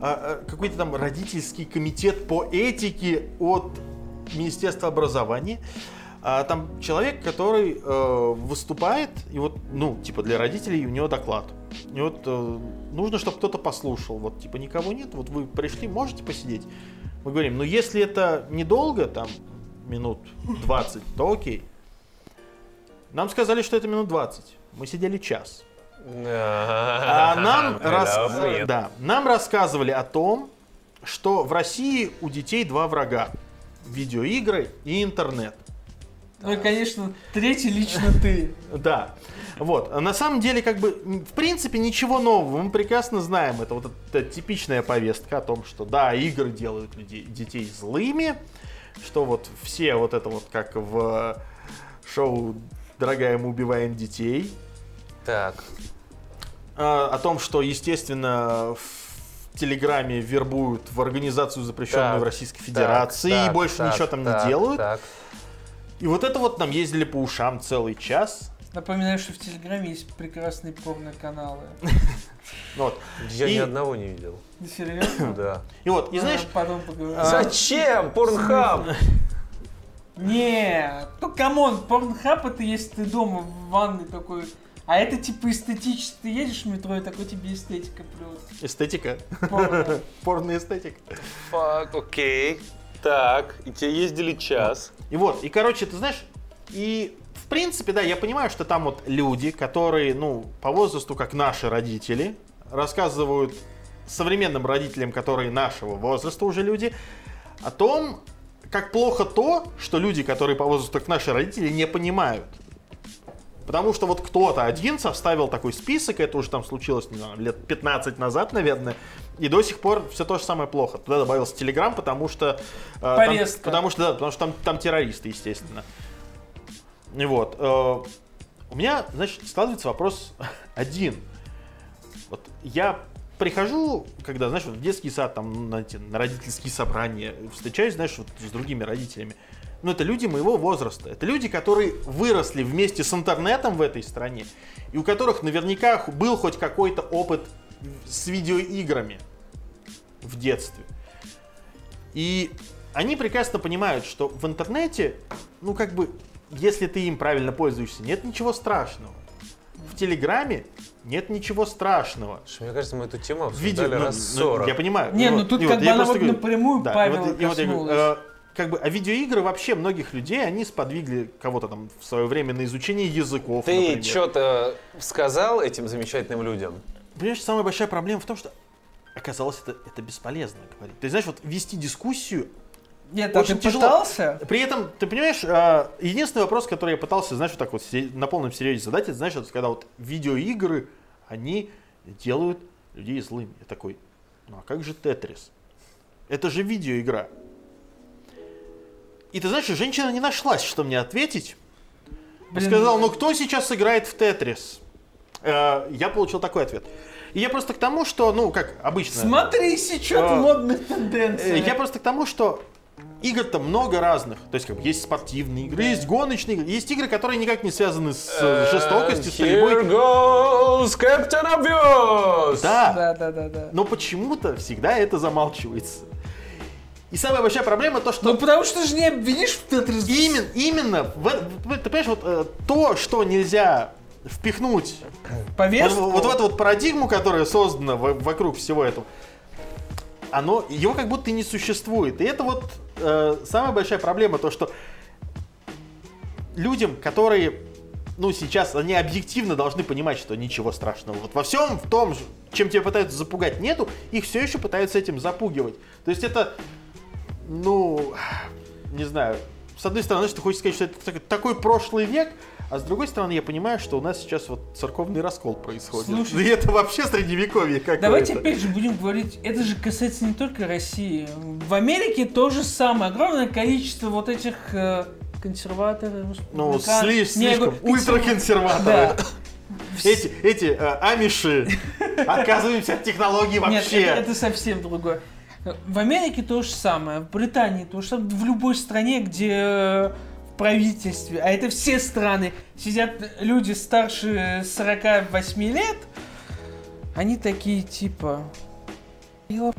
а, а, какой-то там родительский комитет по этике от Министерства образования. А, там человек, который э, выступает, и вот, ну, типа для родителей у него доклад. И вот э, нужно, чтобы кто-то послушал. Вот, типа, никого нет, вот вы пришли, можете посидеть? Мы говорим, ну, если это недолго, там, минут 20, то окей. Нам сказали, что это минут 20. Мы сидели час. А нам, рас- да, нам рассказывали о том, что в России у детей два врага. Видеоигры и интернет. Ну и, конечно, третий лично ты. Да. Вот. На самом деле, как бы, в принципе, ничего нового. Мы прекрасно знаем. Это вот эта типичная повестка о том, что да, игры делают людей, детей злыми, что вот все вот это вот как в шоу «Дорогая, мы убиваем детей», Так. А, о том, что, естественно, в Телеграме вербуют в организацию, запрещенную Так, в Российской Федерации, так, и больше так, ничего там так, не делают. Так. И вот это вот нам ездили по ушам целый час. Напоминаю, что в Телеграме есть прекрасные порно-каналы. Вот. Я И- ни одного не видел. Серьезно? Да. И вот, и знаешь, А, потом поговорим. А, Зачем? Порнхаб! Не, ну come on, порнхаб это если ты дома в ванной такой. А это типа эстетически. Ты едешь в метро и такой тебе эстетика плюс. эстетика, Порно. порно эстетика. Fuck, окей. Так, и те ездили час. И вот, и короче, ты знаешь, и в принципе, да, я понимаю, что там вот люди, которые, ну, по возрасту, как наши родители, рассказывают современным родителям, которые нашего возраста уже люди, о том, как плохо то, что люди, которые по возрасту, как наши родители, не понимают. Потому что вот кто-то один составил такой список, это уже там случилось, не знаю, лет 15 назад, наверное, и до сих пор все то же самое плохо. Туда добавился Телеграм, потому что... э, там- потому что, да, потому что там, там террористы, естественно. И вот. э, у меня, значит, складывается вопрос один. Вот я прихожу, когда, знаешь, вот в детский сад, там, на, эти, на родительские собрания, встречаюсь, знаешь, вот с другими родителями. Ну, это люди моего возраста. Это люди, которые выросли вместе с интернетом в этой стране, и у которых наверняка был хоть какой-то опыт с видеоиграми в детстве. И они прекрасно понимают, что в интернете, ну, как бы, если ты им правильно пользуешься, нет ничего страшного. В Телеграме нет ничего страшного. Что, Мне кажется, мы эту тему Видео, обсуждали ну, раз ну, 40. я понимаю. Не, ну вот- тут как вот бы я она просто вот говорю, напрямую да, и Павела вот- и вот я говорю, коснулась. э, как бы, а видеоигры вообще многих людей, они сподвигли кого-то там в свое время на изучение языков, Ты что-то сказал этим замечательным людям? Понимаешь, самая большая проблема в том, что оказалось это, это бесполезно говорить. Ты знаешь, вот вести дискуссию Нет, а очень ты тяжело. пытался? При этом, ты понимаешь, а, единственный вопрос, который я пытался, знаешь, вот так вот на полном серьезе задать, это, знаешь, вот когда вот видеоигры, они делают людей злыми. Я такой, ну а как же Тетрис? Это же видеоигра. И ты знаешь, женщина не нашлась, что мне ответить. Блин. Сказал, ну кто сейчас играет в Тетрис? Э, Я получил такой ответ. И я просто к тому, что, ну, как обычно... Смотри, сейчас Э, тенденций. Я просто к тому, что игр-то много разных. То есть, как бы, есть спортивные игры, есть гоночные игры, есть игры, которые никак не связаны с э, жестокостью, с стрельбой. goes Captain Obvious! Да, Да, да, да, да. но почему-то всегда это замалчивается. И самая большая проблема то, что Ну потому что же не обвинишь в Тетрис. именно, именно в, в- ты понимаешь, вот э, то, что нельзя впихнуть вот, Повестку? вот в эту вот парадигму, которая создана во- вокруг всего этого, оно, его как будто и не существует. И это вот э, самая большая проблема, то что людям, которые, ну, сейчас, они объективно должны понимать, что ничего страшного. Вот во всем в том, чем тебя пытаются запугать, нету, их все еще пытаются этим запугивать. То есть это, ну, не знаю, с одной стороны, что хочешь сказать, что это так- такой прошлый век, а с другой стороны, я понимаю, что у нас сейчас вот церковный раскол происходит. Слушай, И это вообще средневековье какое-то. Давайте опять же будем говорить, это же касается не только России. В Америке то же самое. Огромное количество вот этих э, консерваторов. Ну, сли- слишком, ультраконсерваторы. Да. Эти, эти э, амиши, отказываемся от технологий Нет, вообще. это, это совсем другое. В Америке то же самое, в Британии то же самое, в любой стране, где э, правительстве, а это все страны, сидят люди старше 48 лет, они такие типа, я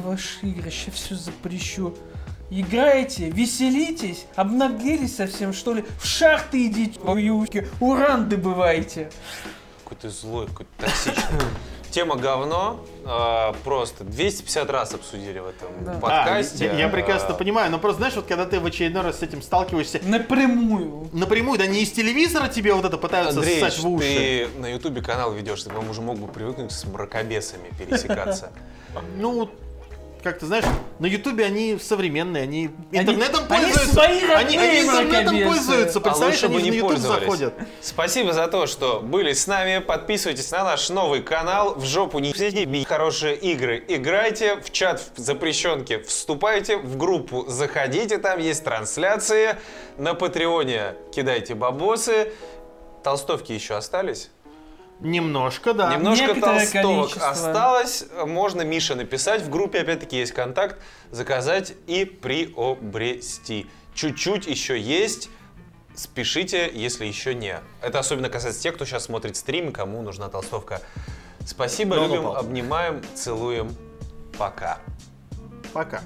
ваши игры, сейчас все запрещу. Играете, веселитесь, обнаглелись совсем, что ли? В шахты идите, уюшки, уран добывайте. Какой ты злой, какой ты токсичный. Тема говно. а, просто 250 раз обсудили в этом Да. А, подкасте. я, я прекрасно А, понимаю, но просто знаешь, вот когда ты в очередной раз с этим сталкиваешься, Напрямую. напрямую, да не из телевизора тебе вот это пытаются Андрей, ссать в уши. ты на ютубе канал ведешь, ты, по-моему, уже мог бы привыкнуть с мракобесами пересекаться. Ну, как ты знаешь, на Ютубе они современные, они интернетом они пользуются. свои они, родные они интернетом мракобесы. пользуются, А представляешь, лучше они бы же на не Ютуб заходят. Спасибо за то, что были с нами. Подписывайтесь на наш новый канал. В жопу не сидите. Хорошие игры играйте. В чат в запрещенке вступайте. В группу заходите. Там есть трансляции. На Патреоне кидайте бабосы. Толстовки еще остались? Немножко, да. Немножко Некоторое толстовок количество. осталось. Можно Мише написать. В группе опять-таки есть контакт. Заказать и приобрести. Чуть-чуть еще есть. спешите, если еще не. Это особенно касается тех, кто сейчас смотрит стрим, кому нужна толстовка. Спасибо, ну, любим, пал. обнимаем, целуем. Пока. Пока.